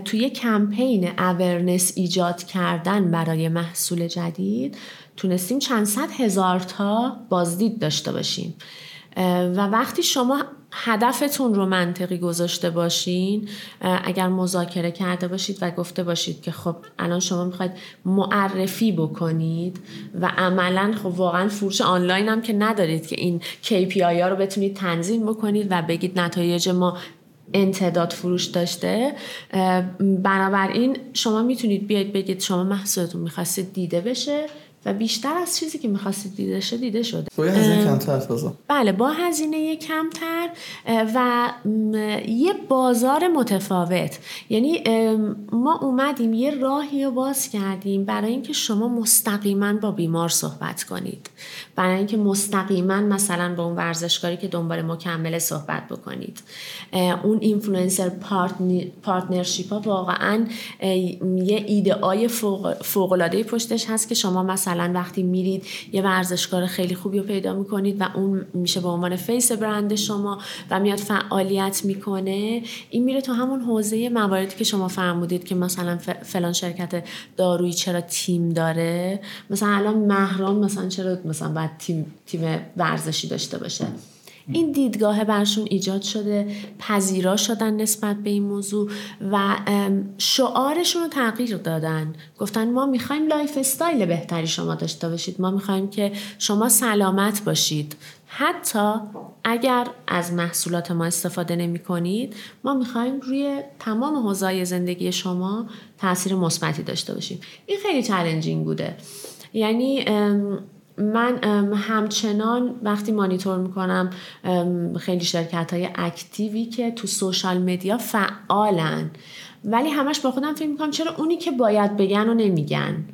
Speaker 3: توی کمپین اورنس ایجاد کردن برای محصول جدید تونستیم چند صد هزار تا بازدید داشته باشیم. و وقتی شما هدفتون رو منطقی گذاشته باشین اگر مذاکره کرده باشید و گفته باشید که خب الان شما می‌خواید معرفی بکنید و عملا خب واقعا فروش آنلاین هم که ندارید که این KPI ها رو بتونید تنظیم بکنید و بگید نتایج ما انتداد فروش داشته بنابراین شما می‌تونید بیاید بگید شما محصولتون می‌خواستید دیده بشه و بیشتر از چیزی که می‌خواستید دیده شده دیده شده.
Speaker 4: با هزینه کمتر
Speaker 3: بله با هزینه کمتر و یه بازار متفاوت. یعنی ما اومدیم یه راهی رو باز کردیم برای اینکه شما مستقیما با بیمار صحبت کنید. برای اینکه مستقیما مثلا با اون ورزشکاری که دنبال مکمل صحبت بکنید. اون influencer partnership ها واقعا یه ایده فوق العاده پشتش هست که شما مثلا وقتی میرید یه ورزشکار خیلی خوبی رو پیدا می‌کنید و اون میشه به عنوان face برند شما و میاد فعالیت می‌کنه این میره تو همون حوزه مواردی که شما فرمودید که مثلا فلان شرکت دارویی چرا تیم داره. مثلا الان مهران مثلا چرا مثلا باید تیم تیم ورزشی داشته باشه. این دیدگاه براشون ایجاد شده پذیرا شدن نسبت به این موضوع و شعارشون رو تغییر دادن. گفتن ما می‌خوایم lifestyle بهتری شما داشته باشید. ما می‌خوایم که شما سلامت باشید. حتی اگر از محصولات ما استفاده نمی کنید ما می‌خوایم روی تمام حوزه‌های زندگی شما تاثیر مثبتی داشته باشیم. این خیلی challenging بوده. یعنی من همچنان وقتی مانیتور می‌کنم خیلی شرکت های active ی که تو social media فعالن. ولی همش با خودم فکر می‌کنم چرا اونی که باید بگن و نمیگن.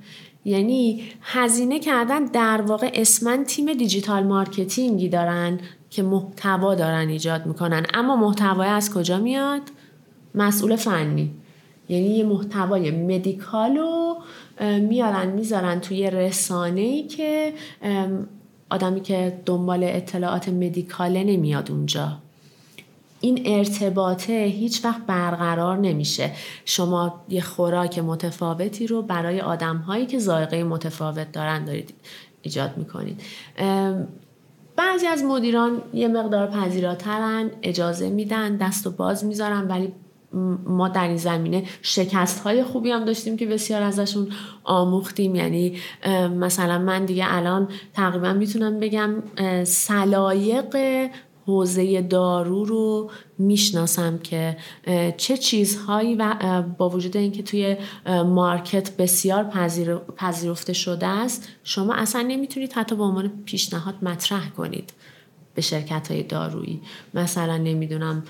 Speaker 3: یعنی هزینه کردن در واقع اسماً تیم digital marketing ی دارن که محتوا دارن ایجاد می‌کنن. اما محتوای از کجا میاد؟ مسئول فنی. یعنی یه محتوای medical و میارن می‌ذارن توی رسانه ای که آدمی که دنبال اطلاعات مدیکاله نمیاد اونجا. این ارتباطه هیچ وقت برقرار نمیشه. شما یه خوراک متفاوتی رو برای آدم هایی که ذائقه متفاوت دارن دارید ایجاد می‌کنید. بعضی از مدیران یه مقدار پذیراترن اجازه میدن دست و باز می‌ذارن ولی ما در این زمینه شکست های خوبی هم داشتیم که بسیار ازشون آموختیم. یعنی مثلا من دیگه الان تقریبا می‌تونم بگم سلایق حوزه دارو رو می‌شناسم که چه چیزهایی و با وجود اینکه توی مارکت بسیار پذیرفته شده است شما اصلا نمی‌تونید حتی به عنوان پیشنهاد مطرح کنید. به شرکت های دارویی. مثلا نمی‌دونم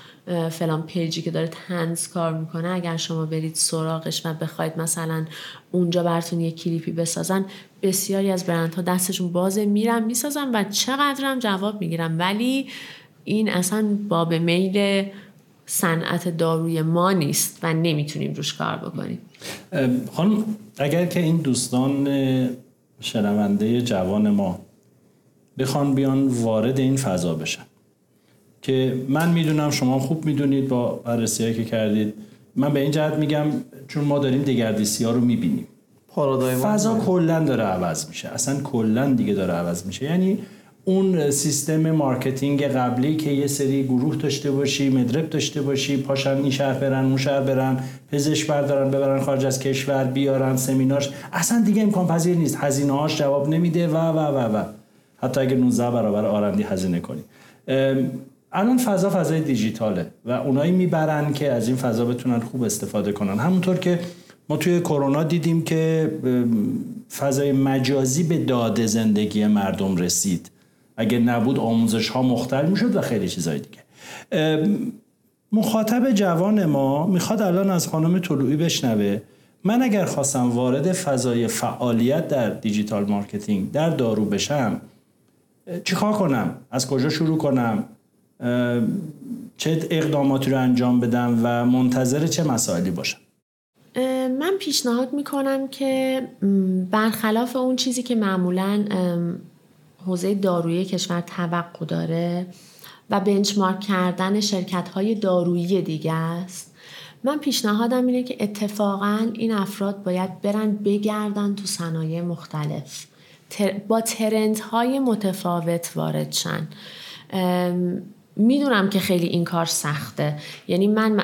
Speaker 3: فلان پیجی که داره تنز کار می‌کنه اگر شما برید سراغش و بخواید مثلا اونجا براتون یه کلیپی بسازن بسیاری از برندها دستشون بازه میرن می‌سازن و چقدرم جواب می‌گیرن. ولی این اصلا باب میل صنعت داروی ما نیست و نمی‌تونیم روش کار بکنیم.
Speaker 2: خانم اگر که این دوستان شنونده جوان ما بخوان بیان وارد این فضا بشن. که من می‌دونم شما خوب می‌دونید با بررسی که کردید. من به این جهت میگم چون ما داریم دگردیسی ها رو می‌بینیم. فضا کلا داره عوض میشه. اصلا کلا دیگه داره عوض میشه. یعنی اون سیستم marketing قبلی که یه سری گروه داشته باشی med rep داشته باشی پاشن این شهر برن اون شهر برن پزشک بردارن ببرن خارج از کشور بیارن سمینارش. اصلا دیگه امکان پذیر نیست. هزینه هاش جواب نمیده و و و و. حتی اگر 19 برابر R&D هزینه کنی. الان فضا فضای دیجیتاله و اونایی می‌برن که از این فضا بتونن خوب استفاده کنن. همونطور که ما توی کرونا دیدیم که فضای مجازی به داد زندگی مردم رسید. اگر نبود آموزش ها مختل می‌شد و خیلی چیزای دیگه. مخاطب جوان ما می‌خواد الان از خانم طلوعی بشنوه. من اگر خواستم وارد فضای فعالیت در digital marketing در دارو بشم چیکار کنم؟ از کجا شروع کنم؟ چه اقداماتی رو انجام بدم و منتظر چه مسائلی باشم؟
Speaker 3: من پیشنهاد می‌کنم که برخلاف اون چیزی که معمولا حوزه دارویی کشور توقع داره و بنچمارک کردن شرکت های دارویی دیگه است من پیشنهادم اینه که اتفاقا این افراد باید برن بگردن تو صنایع مختلف. با ترنت های متفاوت وارد شن. می‌دونم که خیلی این کار سخته. یعنی من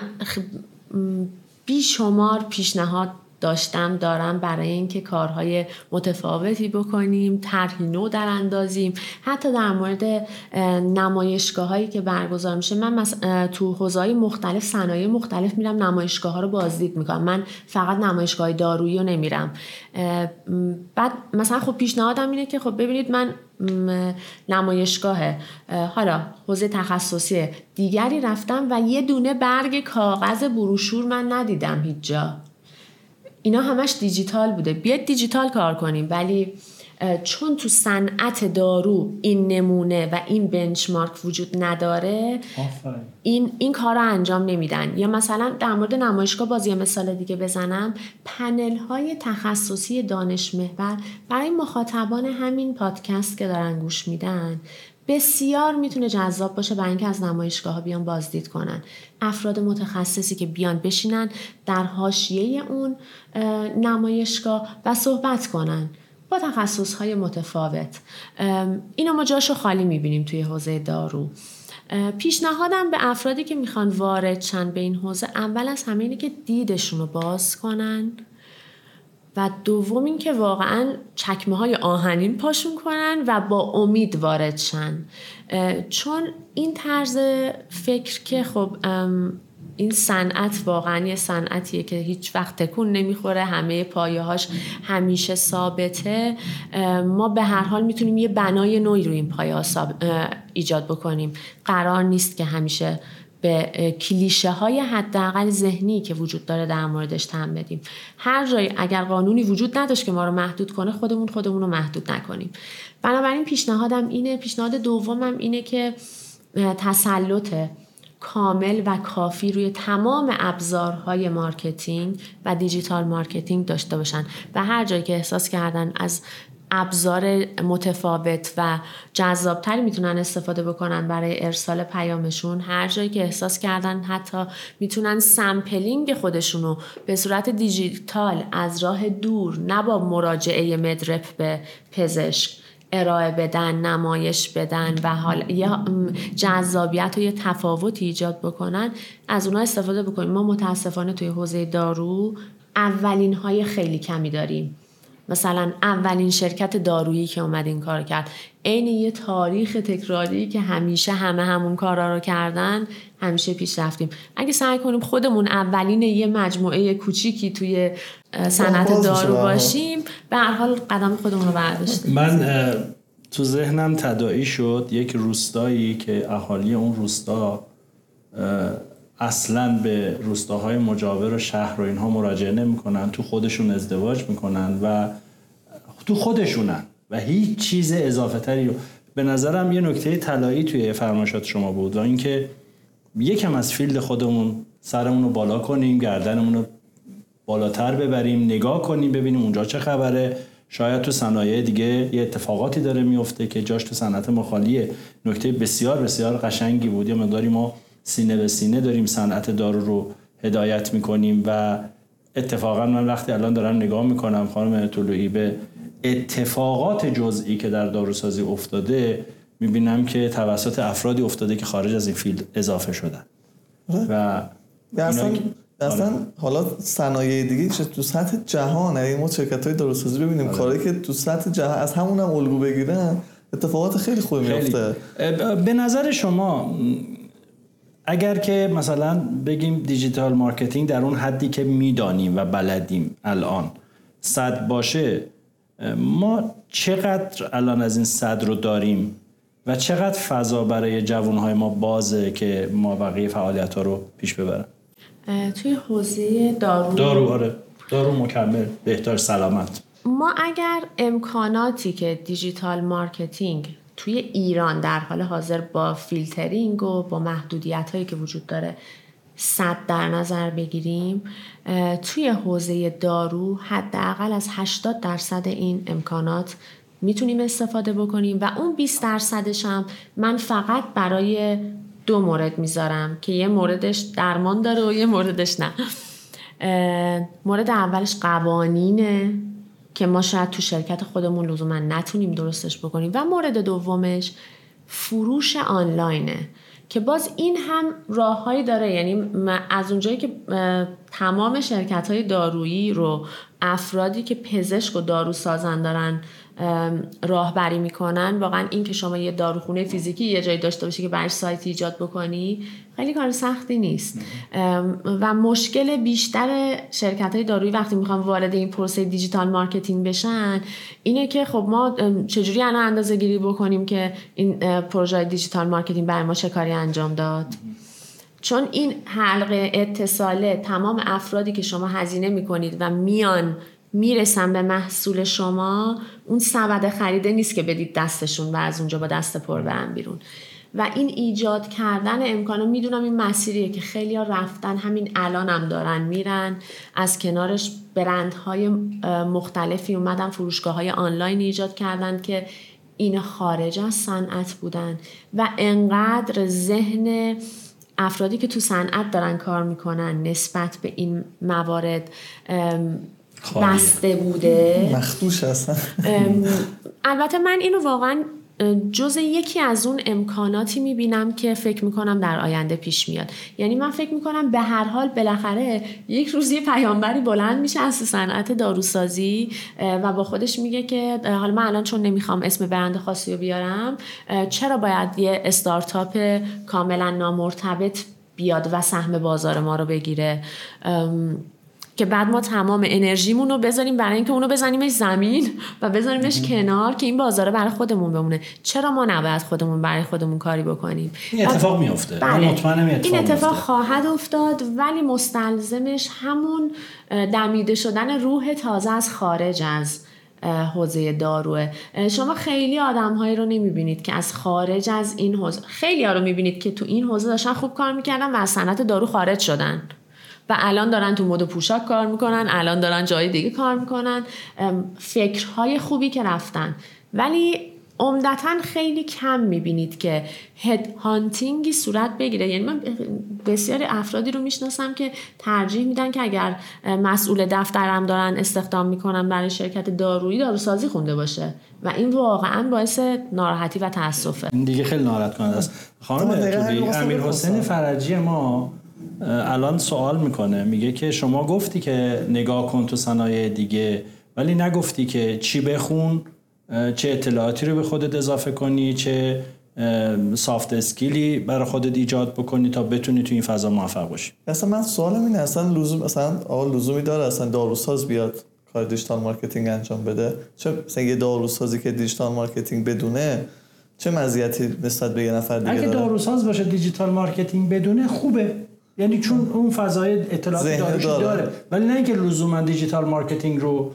Speaker 3: بیشمار پیشنهاد داشتم دارم برای اینکه کارهای متفاوتی بکنیم طرحی نو در اندازیم. حتی در مورد نمایشگاه هایی که برگزار میشه من تو حوزه‌های مختلف صنایع مختلف میرم نمایشگاه ها رو بازدید می‌کنم. من فقط نمایشگاه دارویی رو نمیرم. بعد مثلا خب پیشنهادم اینه که خب ببینید من نمایشگاه حالا حوزه تخصصی دیگری رفتم و یه دونه برگ کاغذ بروشور من ندیدم هیچ جا. اینا همش دیجیتال بوده. بیاید دیجیتال کار کنیم ولی چون تو صنعت دارو این نمونه و این بنچمارک وجود نداره این این کار رو انجام نمیدن. یا مثلا در مورد نمایشگاه باز یه مثال دیگه بزنم. پنل های تخصصی دانش محور برای مخاطبان همین پادکست که دارن گوش میدن بسیار می‌تونه جذاب باشه برای اینکه از نمایشگاه ها بیان بازدید کنن. افراد متخصصی که بیان بشینن در حاشیه اون نمایشگاه و صحبت کنن با تخصص های متفاوت اینو ما جاشو خالی می‌بینیم توی حوزه دارو. پیشنهادم به افرادی که می‌خوان وارد چند به این حوزه اول از همه اینه که دیدشون رو باز کنن. و دوم اینکه واقعا چکمه های آهنین پاشون کنن و با امید وارد شن. چون این طرز فکر که خب این صنعت واقعا یه صنعتیه که هیچ وقت تکون نمی‌خوره همه پایه هاش همیشه ثابته. ما به هر حال می‌تونیم یه بنای نوعی رو این پایه ها ایجاد بکنیم. قرار نیست که همیشه به کلیشه های حداقل ذهنی که وجود داره در موردش تم بدیم. هر جایی اگر قانونی وجود نداشت که ما رو محدود کنه خودمون خودمون رو محدود نکنیم. بنابراین پیشنهادم اینه پیشنهاد دومم اینه که تسلط کامل و کافی روی تمام ابزارهای marketing و digital marketing داشته باشن. و هر جایی که احساس کردن از ابزار متفاوت و جذابتری می‌تونن استفاده بکنن برای ارسال پیامشون. هر جایی که احساس کردن حتی می‌تونن sampling خودشونو به صورت دیجیتال از راه دور نه با مراجعه med rep به پزشک ارائه بدن نمایش بدن و حالا یه جذابیت و یه تفاوتی ایجاد بکنن از اونها استفاده بکنیم. ما متاسفانه توی حوزه دارو اولین های خیلی کمی داریم. مثلا اولین شرکت دارویی که اومد این کار کرد. عین یه تاریخ تکراری که همیشه همه همون کارا رو کردن همیشه پیش رفتیم. اگه سعی کنیم خودمون اولین یه مجموعه کوچیکی توی صنعت دارو باشیم به هر حال قدم خودمون رو برداشتیم.
Speaker 2: من تو ذهنم تداعی شد یک روستایی که اهالی اون روستا اصلا به روستاهای مجاور و شهر و اینها مراجعه نمی‌کنن تو خودشون ازدواج می‌کنن و تو خودشونن و هیچ چیز اضافه تری رو به نظرم یه نکته طلایی توی فرمایشات شما بود و اینکه یکم از فیلد خودمون سرمون رو بالا کنیم گردنمون رو بالاتر ببریم نگاه کنیم ببینیم اونجا چه خبره. شاید تو صنایع دیگه یه اتفاقاتی داره میفته که جاش تو صنعت مخالیه نکته بسیار بسیار قشنگی بود. یه مقداری ما سینه به سینه داریم صنعت دارو رو هدایت می‌کنیم و اتفاقا من وقتی الان دارم نگاه می‌کنم خانم طلوعی به اتفاقات جزئی که در داروسازی افتاده می‌بینم که توسط افرادی افتاده که خارج از این field اضافه شدن. و
Speaker 4: اصلا اصلا حالا صنایع دیگه که تو سطح جهان یعنی ما شرکت های داروسازی ببینیم آره. کاری که تو سطح جهان از همون هم الگو بگیرن اتفاقات خیلی خوبی میفته
Speaker 2: به نظر شما اگر که مثلا بگیم digital marketing در اون حدی که می‌دانیم و بلدیم الان صد باشه ما چقدر الان از این صد رو داریم و چقدر فضا برای جوانهای ما بازه که ما بقیه فعالیت ها رو پیش ببرن؟
Speaker 3: توی حوزه دارو.
Speaker 2: دارو آره. دارو مکمل بهتر سلامت.
Speaker 3: ما اگر امکاناتی که digital marketing توی ایران در حال حاضر با فیلترینگ و با محدودیت هایی که وجود داره صد در نظر بگیریم توی حوزه دارو حداقل از 80 درصد این امکانات می‌تونیم استفاده بکنیم و اون 20 درصدش هم من فقط برای دو مورد می‌ذارم که یه موردش درمان داره و یه موردش نه. مورد اولش قوانینه. که ما شاید تو شرکت خودمون لزوما نتونیم درستش بکنیم. و مورد دومش فروش آنلاینه که باز این هم راههایی داره. یعنی از اونجایی که تمام شرکت های دارویی رو افرادی که پزشک و دارو سازن دارن راهبری می‌کنن. واقعا این که شما یه داروخونه فیزیکی یه جایی داشته باشی که براش سایت ایجاد بکنی خیلی کار سختی نیست. و مشکل بیشتر شرکت های دارویی وقتی می‌خوان وارد این پروسه digital marketing بشن اینه که خب ما چجوری الان اندازه گیری بکنیم که این پروژه digital marketing برای ما چه کاری انجام داد؟ چون این حلقه اتصاله تمام افرادی که شما هزینه می‌کنید و میان می‌رسن به محصول شما اون سبد خریده نیست که بدید دستشون و از اونجا با دست پر برن بیرون. و این ایجاد کردن امکانه می‌دونم این مسیریه که خیلی ها رفتن همین الان هم دارن میرن از کنارش برندهای مختلفی اومدن فروشگاه های آنلاین ایجاد کردن که این خارج از صنعت بودن. و انقدر ذهن افرادی که تو صنعت دارن کار می‌کنن نسبت به این موارد بسته بوده.
Speaker 4: مخدوش هستن.
Speaker 3: البته من اینو واقعا جز یکی از اون امکاناتی می‌بینم که فکر می‌کنم در آینده پیش میاد. یعنی من فکر می‌کنم به هر حال بالاخره یک روز یه پیامبری بلند میشه از صنعت داروسازی و با خودش میگه که حالا من الان چون نمی‌خوام اسم برند خاصی رو بیارم چرا باید یه استارتاپ کاملا نامرتبط بیاد و سهم بازار ما رو بگیره؟ که بعد ما تمام انرژیمون رو بذاریم برای اینکه اونو بزنیمش زمین و بذاریمش کنار که این بازاره برای خودمون بمونه. چرا ما نباید خودمون برای خودمون کاری بکنیم؟
Speaker 2: این اتفاق میفته بله. مطمئنم
Speaker 3: این اتفاق خواهد افتاد ولی مستلزمش همون دمیده شدن روح تازه از خارج از حوزه داروه. شما خیلی آدمهایی رو نمی‌بینید که از خارج از این حوزه خیلی ها رو می‌بینید که تو این حوزه داشتن خوب کار می‌کردن و از صنعت دارو خارج شدن. و الان دارن تو مد پوشاک کار می‌کنن الان دارن جای دیگه کار می‌کنن. فکرهای خوبی که رفتن. ولی عمدتا خیلی کم می‌بینید که هد هانتینگی صورت بگیره. یعنی من بسیاری افرادی رو می‌شناسم که ترجیح میدن که اگر مسئول دفترم دارن استخدام می‌کنن برای شرکت دارویی داروسازی خونده باشه. و این واقعا باعث ناراحتی و تاسفه
Speaker 2: دیگه خیلی ناراحت کننده است. خانم امیر حسین فرجی ما الان سوال می‌کنه. میگه که شما گفتی که نگاه کن تو صنایع دیگه ولی نگفتی که چی بخون چه اطلاعاتی رو به خودت اضافه کنی چه soft skill ی برای خودت ایجاد بکنی تا بتونی تو این فضا موفق باشی.
Speaker 4: اصلا من سوالم اینه اصلا لزوم اصلا آقا لزومی داره اصلا داروساز بیاد کار digital marketing انجام بده؟ چه مثلا یه داروسازی که digital marketing بدونه چه مزیتی نسبت به یه نفر دیگه
Speaker 2: اگه داروساز باشه digital marketing بدونه خوبه. یعنی چون اون فضای اطلاعات داره. داره. ولی نه اینکه لزوما digital marketing رو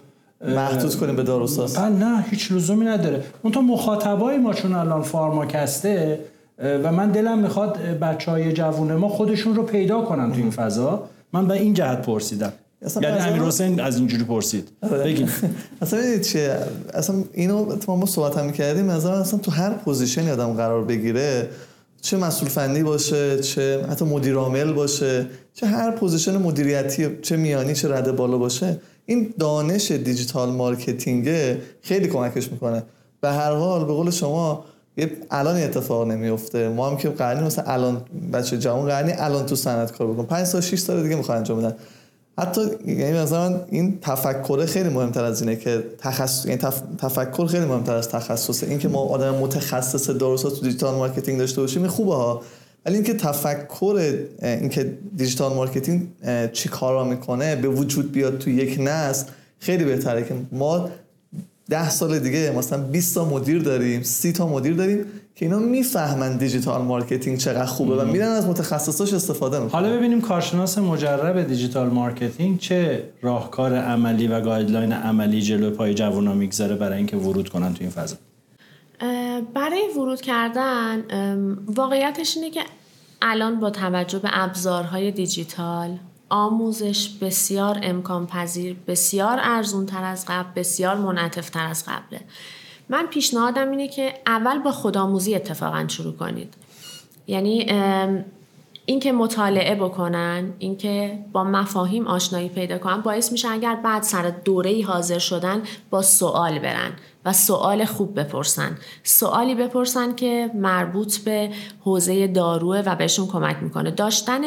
Speaker 4: محدود کنیم به داروساز.
Speaker 2: نه هیچ لزومی نداره. اون تو مخاطبای ما چون الان فارماکسته و من دلم می‌خواد بچه های جوون ما خودشون رو پیدا کنن تو این فضا. من به این جهت پرسیدم. یعنی امیر حسین از اینجوری پرسید. آره. بگین
Speaker 4: اصلا چیه؟ اصلا اینو ما صحبت هم کردیم مثلا اصلا تو هر position ی آدم قرار بگیره چه مسئول فنی باشه چه حتی مدیر عامل باشه چه هر position مدیریتی چه میانی چه رده بالا باشه این دانش digital marketing خیلی کمکش می‌کنه. به هر حال به قول شما یه الان اتفاق نمیفته ما هم که قرنی مثلا الان بچه جوان قرنی الان تو صنعت کار بکن 5 سال 6 سال دیگه می‌خوان انجام بدن. حتی یعنی مثلا این تفکر خیلی مهمتر از اینه که تخصص یعنی تفکر خیلی مهمتر از تخصص این که ما آدم متخصص درست تو دیجیتال مارکتینگ داشته باشیم خوبه ها. ولی اینکه تفکر اینکه دیجیتال مارکتینگ چی کارا می‌کنه به وجود بیاد تو یک نسل خیلی بهتره که ما ده سال دیگه مثلا 20 تا مدیر داریم 30 تا مدیر داریم که اینا می‌فهمن digital marketing چقدر خوبه و میرن از متخصصاش استفاده می‌کنن.
Speaker 2: حالا ببینیم کارشناس مجرب digital marketing چه راهکار عملی و guideline عملی جلو پای جوونا می‌گذاره برای اینکه ورود کنن تو این فضا؟
Speaker 3: برای ورود کردن واقعیتش اینه که الان با توجه به ابزارهای دیجیتال آموزش بسیار امکان پذیر بسیار ارزون تر از قبل بسیار منعطف تر از قبله. من پیشنهادم اینه که اول با خودآموزی اتفاقا شروع کنید. یعنی اینکه مطالعه بکنن اینکه با مفاهیم آشنایی پیدا کنن باعث میشه اگر بعد سر دوره ای حاضر شدن با سوال برن و سوال خوب بپرسن. سوالی بپرسن که مربوط به حوزه داروه و بهشون کمک می‌کنه. داشتن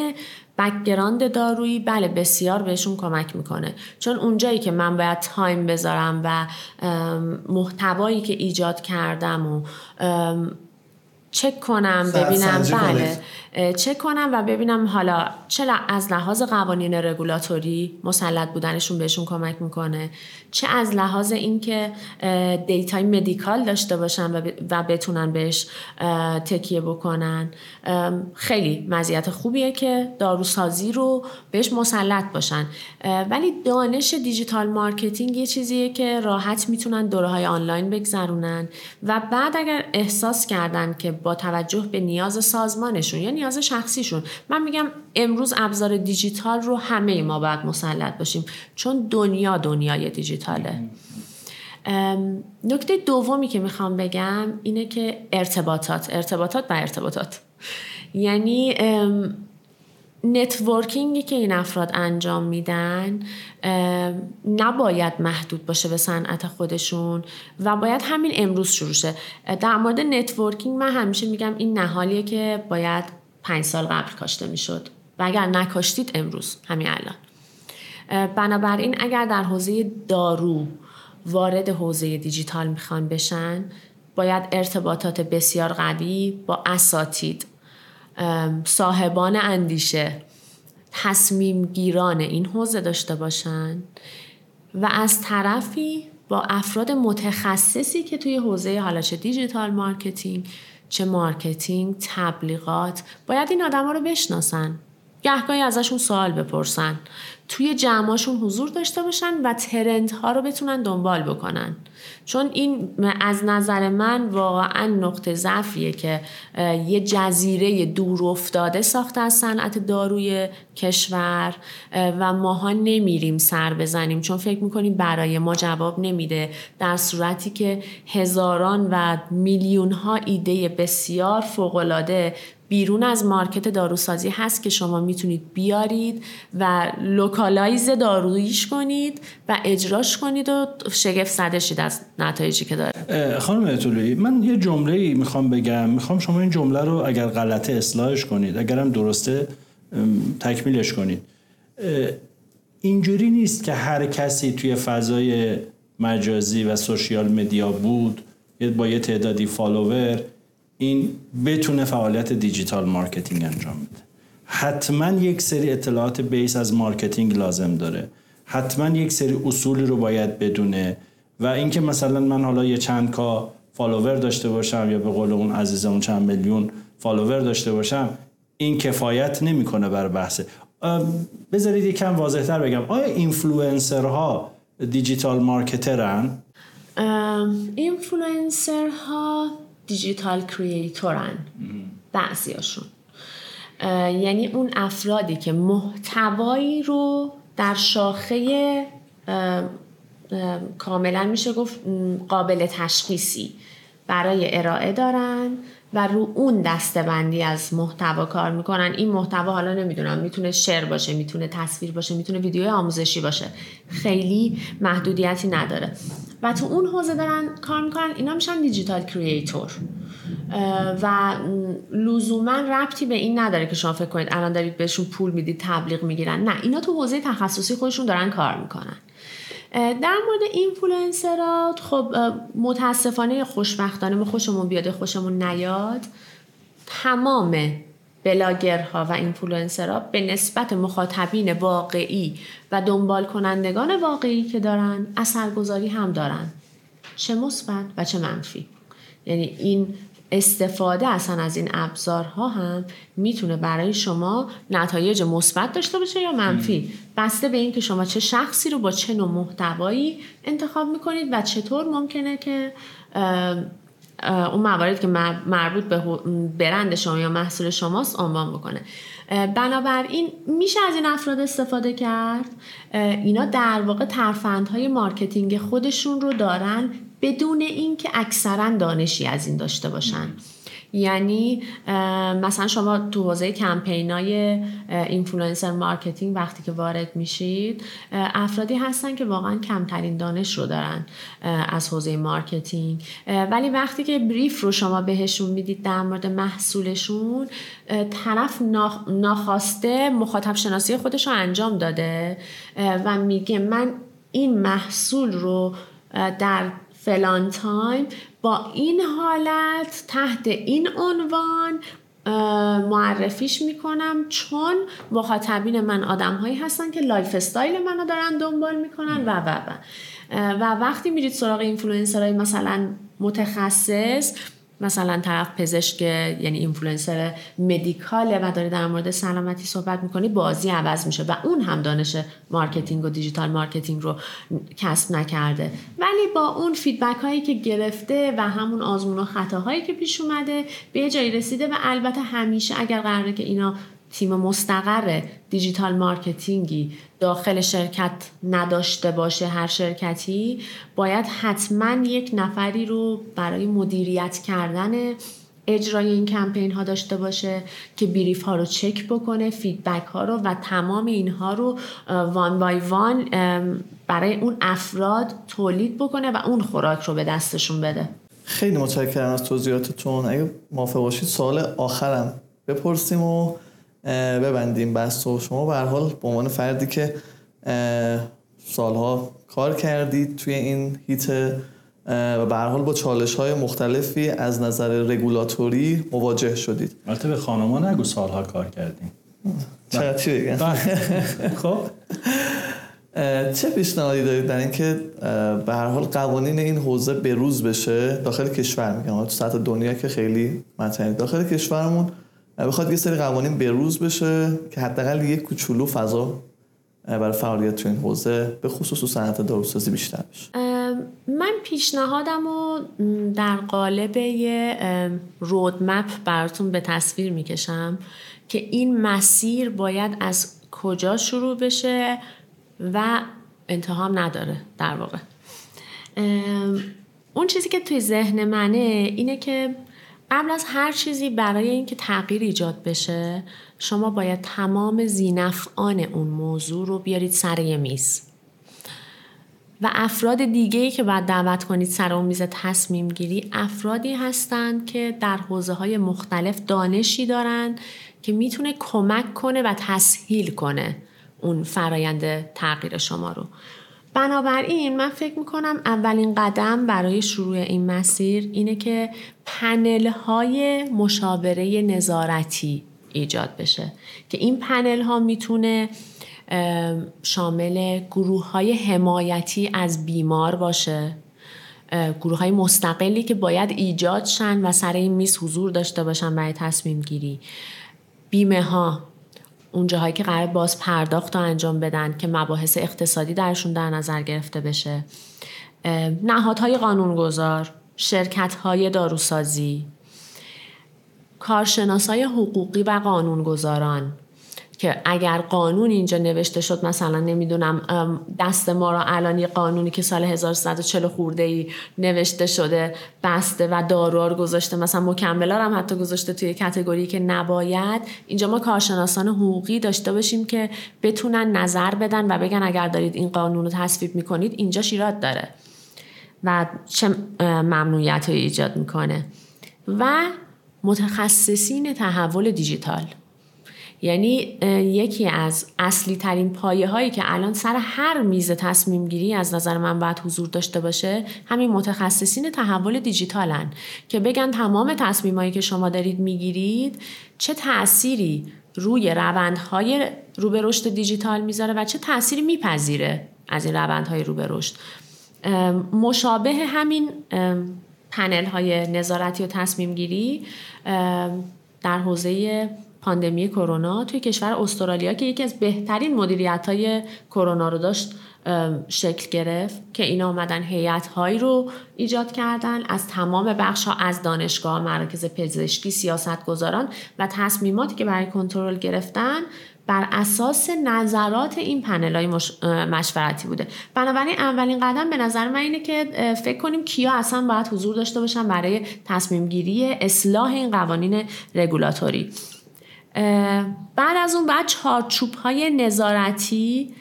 Speaker 3: background دارویی بله بسیار بهشون کمک می‌کنه. چون اونجایی که من باید تایم بذارم و محتوایی که ایجاد کردم و چک کنم ببینم بله. چک کنم و ببینم حالا چه از لحاظ قوانین رگولاتوری مسلط بودنشون بهشون کمک می‌کنه؟ چه از لحاظ اینکه data ی medical داشته باشن و بتونن بهش تکیه بکنن؟ خیلی مزیت خوبیه که داروسازی رو بهش مسلط باشن. ولی دانش digital marketing یه چیزیه که راحت می‌تونن دوره های آنلاین بگذرونن و بعد اگر احساس کردن که با توجه به نیاز سازمانشون یا نیاز شخصیشون. من میگم امروز ابزار دیجیتال رو همه ما باید مسلط باشیم چون دنیا دنیای دیجیتاله. نکته دومی که می‌خوام بگم اینه که ارتباطات ارتباطات و ارتباطات. یعنی networking ی که این افراد انجام میدن نباید محدود باشه به صنعت خودشون و باید همین امروز شروع شه. در مورد networking من همیشه میگم این نهالیه که باید پنج سال قبل کاشته می‌شد و اگر نکاشتید امروز همین الان. بنابراین اگر در حوزه دارو وارد حوزه دیجیتال می‌خوان بشن باید ارتباطات بسیار قوی با اساتید صاحبان اندیشه تصمیم گیران این حوزه داشته باشن و از طرفی با افراد متخصصی که توی حوزه حالا چه digital marketing چه marketing تبلیغات باید این آدم رو بشناسن گهگاهی ازشون سوال بپرسن. توی جمعاشون حضور داشته باشن و trend ها رو بتونن دنبال بکنن. چون این از نظر من واقعا نقطه ضعفیه که یه جزیره دور افتاده ساخته از صنعت داروی کشور و ماها نمیریم سر بزنیم. چون فکر می‌کنیم برای ما جواب نمیده. در صورتی که هزاران و میلیون ها ایده بسیار فوقالعاده بیرون از market داروسازی هست که شما می‌تونید بیارید و localize دارویش کنید و اجراش کنید و شگفت زده شید از نتایجی که داره.
Speaker 2: خانم اطولوی من یه جمله می‌خوام بگم. می‌خوام شما این جمله رو اگر غلطه اصلاحش کنید اگرم درسته تکمیلش کنید. اینجوری نیست که هر کسی توی فضای مجازی و social media بود با یه تعدادی follower این بتونه فعالیت digital marketing انجام بده. حتما یک سری اطلاعات base از marketing لازم داره. حتما یک سری اصولی رو باید بدونه و اینکه مثلا من حالا یه چند K follower داشته باشم یا به قول اون عزیزمون چند میلیون follower داشته باشم این کفایت نمی‌کنه بر بحثه بذارید یکم واضحتر بگم. آیا influencer ها digital
Speaker 3: marketer ن؟ influencer ها digital creator ن بعضیاشون. یعنی اون افرادی که محتوایی رو در شاخه کاملا میشه گفت قابل تشخیصی برای ارائه دارن. و رو اون دسته بندی از محتوا کار می‌کنن. این محتوا حالا نمی‌دونم می‌تونه شعر باشه می‌تونه تصویر باشه می‌تونه ویدیو آموزشی باشه. خیلی محدودیتی نداره. و تو اون حوزه دارن کار می‌کنن. اینا میشن دیجیتال کریئتور و لزوما ربطی به این نداره که شما فکر کنید الان دارید بهشون پول می‌دید تبلیغ می‌گیرن. نه اینا تو حوزه تخصصی خودشون دارن کار می‌کنن. در مورد اینفلوئنسرات خب متاسفانه خوشبختانه ما خوشمون بیاده خوشمون نیاد تمام بلاگرها و اینفلوئنسرها به نسبت مخاطبین واقعی و دنبال کنندگان واقعی که دارن اثرگذاری هم دارن. چه مثبت و چه منفی. یعنی این استفاده اصلا از این ابزارها هم می‌تونه برای شما نتایج مثبت داشته باشه یا منفی. بسته به اینکه شما چه شخصی رو با چه نوع محتوایی انتخاب می‌کنید و چطور ممکنه که اون موارد که مربوط به برند شما یا محصول شماست عنوان بکنه. بنابراین میشه از این افراد استفاده کرد؟ اینا در واقع ترفندهای marketing خودشون رو دارن بدون اینکه اکثرا دانشی از این داشته باشن. یعنی مثلا شما تو حوزه campaign ای influencer marketing وقتی که وارد میشید افرادی هستن که واقعا کمترین دانش رو دارن از حوزه marketing ولی وقتی که brief رو شما بهشون می‌دید در مورد محصولشون طرف ناخواسته مخاطب شناسی خودش رو انجام داده و میگه من این محصول رو در فلان time. با این حالت تحت این عنوان معرفیش می‌کنم چون مخاطبین من آدم هایی هستن که lifestyle منو دارن دنبال می‌کنن و و و. و وقتی میرید سراغ اینفلوئنسرهای مثلا متخصص مثلا طرف پزشک یعنی influencer medical ه و داره در مورد سلامتی صحبت می‌کنه بازی عوض میشه و اون هم دانش marketing و digital marketing رو کسب نکرده. ولی با اون feedback هایی که گرفته و همون آزمون و خطاهایی که پیش اومده به جایی رسیده و البته همیشه اگر قراره که اینا تیم مستقر دیجیتال مارکتینگی داخل شرکت نداشته باشه هر شرکتی باید حتما یک نفری رو برای مدیریت کردن اجرای این کمپین ها داشته باشه که brief ها رو چک بکنه feedback ها رو و تمام اینها رو one by one برای اون افراد تولید بکنه و اون خوراک رو به دستشون بده.
Speaker 4: خیلی متشکرم از توضیحاتتون. اگه موافق باشید سوال آخرم بپرسیم و ببندیم بحث و شما به حال به عنوان فردی که سالها کار کردید توی این هیت و به حال با چالش های مختلفی از نظر رگولاتوری مواجه شدید.
Speaker 2: البته به خانما نگو سالها کار کردیم.
Speaker 4: چرا چی بگم
Speaker 2: بله. خب.
Speaker 4: چه پیشنهادی دارید در اینکه به هر حال قوانین این حوزه بروز بشه؟ داخل کشور میگم. تو سطح دنیا که خیلی مطرحه داخل کشورمون بخواد یه سری قوانین بروز بشه که حداقل یک کوچولو فضا برای فعالیت تو این حوزه به خصوص صنعت داروسازی بیشتر بشه.
Speaker 3: من پیشنهادم رو در قالب یه رودمپ براتون به تصویر می‌کشم که این مسیر باید از کجا شروع بشه و انتها نداره در واقع. اون چیزی که توی ذهن منه اینه که قبل از هر چیزی برای اینکه تغییر ایجاد بشه شما باید تمام زینفعان اون موضوع رو بیارید سر یه میز. و افراد دیگه ای که باید دعوت کنید سر اون میز تصمیم گیری افرادی هستند که در حوزه های مختلف دانشی دارن که می‌تونه کمک کنه و تسهیل کنه اون فرایند تغییر شما رو. بنابراین من فکر می‌کنم اولین قدم برای شروع این مسیر اینه که پنل های مشاوره نظارتی ایجاد بشه. که این پنل ها می‌تونه شامل گروه های حمایتی از بیمار باشه گروه های مستقلی که باید ایجاد شن و سر این میز حضور داشته باشن برای تصمیم گیری بیمه ها اون جاهایی که قرار باز پرداخت رو انجام بدن که مباحث اقتصادی درشون در نظر گرفته بشه. نهادهای قانونگذار شرکت های داروسازی کارشناسای حقوقی و قانونگذاران. که اگر قانون اینجا نوشته شد مثلا نمی‌دونم دست ما را الان یه قانونی که سال 1140 خورده ای نوشته شده بسته و داروار گذاشته مثلا مکملار هم حتی گذاشته توی کتگوری که نباید. اینجا ما کارشناسان حقوقی داشته باشیم که بتونن نظر بدن و بگن اگر دارید این قانون رو تصویب می‌کنید اینجا شیرات داره و چه ممنوعیت ایجاد می‌کنه. و متخصصین تحول دیجیتال. یعنی یکی از اصلی ترین پایه هایی که الان سر هر میز تصمیم گیری از نظر من باید حضور داشته باشه همین متخصصین تحول دیجیتالن که بگن تمام تصمیم هایی که شما دارید می‌گیرید چه تأثیری روی روندهای رو به رشد دیجیتال می‌ذاره و چه تأثیری میپذیره از این روندهای رو به رشد مشابه همین پنل های نظارتی و تصمیم گیری در حوزه پاندمی کرونا توی کشور استرالیا که یکی از بهترین مدیریت های کرونا رو داشت شکل گرفت که اینا آمدن هیئت هایی رو ایجاد کردن از تمام بخش ها از دانشگاه مراکز پزشکی سیاست گذاران و تصمیماتی که برای کنترل گرفتن بر اساس نظرات این پنل های مشورتی بوده. بنابراین اولین قدم به نظر من اینه که فکر کنیم کیا اصلا باید حضور داشته باشن برای تصمیم گیری اصلاح این قوانین رگولاتوری. بعد از اون بعد چارچوب های نظارتی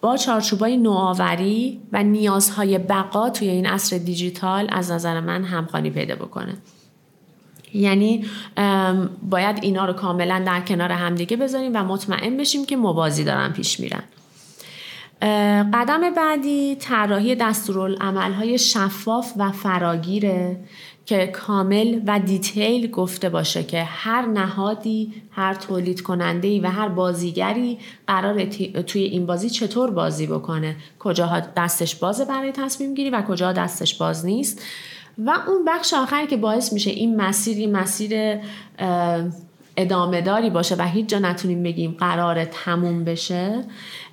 Speaker 3: با چارچوب های نوآوری و نیازهای بقا توی این عصر دیجیتال از نظر من همخوانی پیدا بکنه. یعنی باید اینا رو کاملا در کنار همدیگه بذاریم و مطمئن بشیم که موازی دارن پیش میرن. قدم بعدی طراحی های شفاف و فراگیره که کامل و دیتیل گفته باشه که هر نهادی هر تولید کننده و هر بازیگری قرار توی این بازی چطور بازی بکنه. کجاها دستش بازه برای تصمیم گیری و کجا دستش باز نیست. و اون بخش آخری که باعث میشه این مسیر مسیر ادامه داری باشه و هیچ جا نتونیم بگیم قرار تموم بشه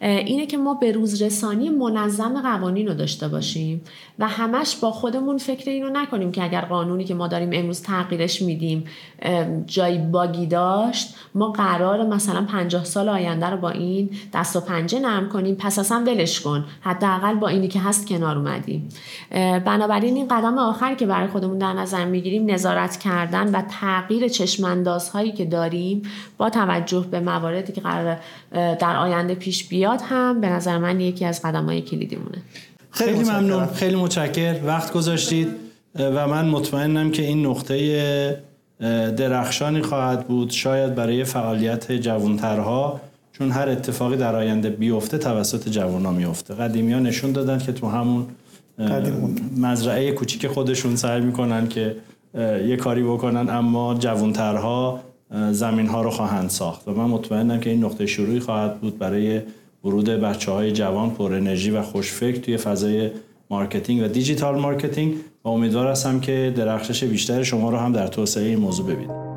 Speaker 3: اینه که ما به روز رسانی منظم قوانین رو داشته باشیم و همش با خودمون فکر اینو نکنیم که اگر قانونی که ما داریم امروز تغییرش میدیم جای باگی داشت ما قرار مثلا 50 سال آینده رو با این دست و پنجه نرم کنیم پس اصلا ولش کن حداقل با اینی که هست کنار اومدیم. بنابراین این قدم آخری که برای خودمون در نظر می‌گیریم نظارت کردن و تغییر چشماندازهایی که داریم با توجه به مواردی که قرار در آینده پیش بیاد هم به نظر من یکی از قدم های کلیدی مونه
Speaker 2: خیلی, خیلی ممنون. خیلی متشکر. وقت گذاشتید و من مطمئنم که این نقطه درخشانی خواهد بود شاید برای فعالیت جوانترها چون هر اتفاقی در آینده بیفته توسط جوان میفته. قدیمی ها نشون دادن که تو همون مزرعه کوچیک خودشون سعی می‌کنن که یه کاری بکنن اما جوانترها زمین ها رو خواهند ساخت. و من مطمئنم که این نقطه شروعی خواهد بود برای ورود بچه های جوان پر انرژی و خوشفکر توی فضای مارکتینگ و دیجیتال مارکتینگ. و امیدوار هستم که درخشش بیشتر شما رو هم در توسعه این موضوع ببینید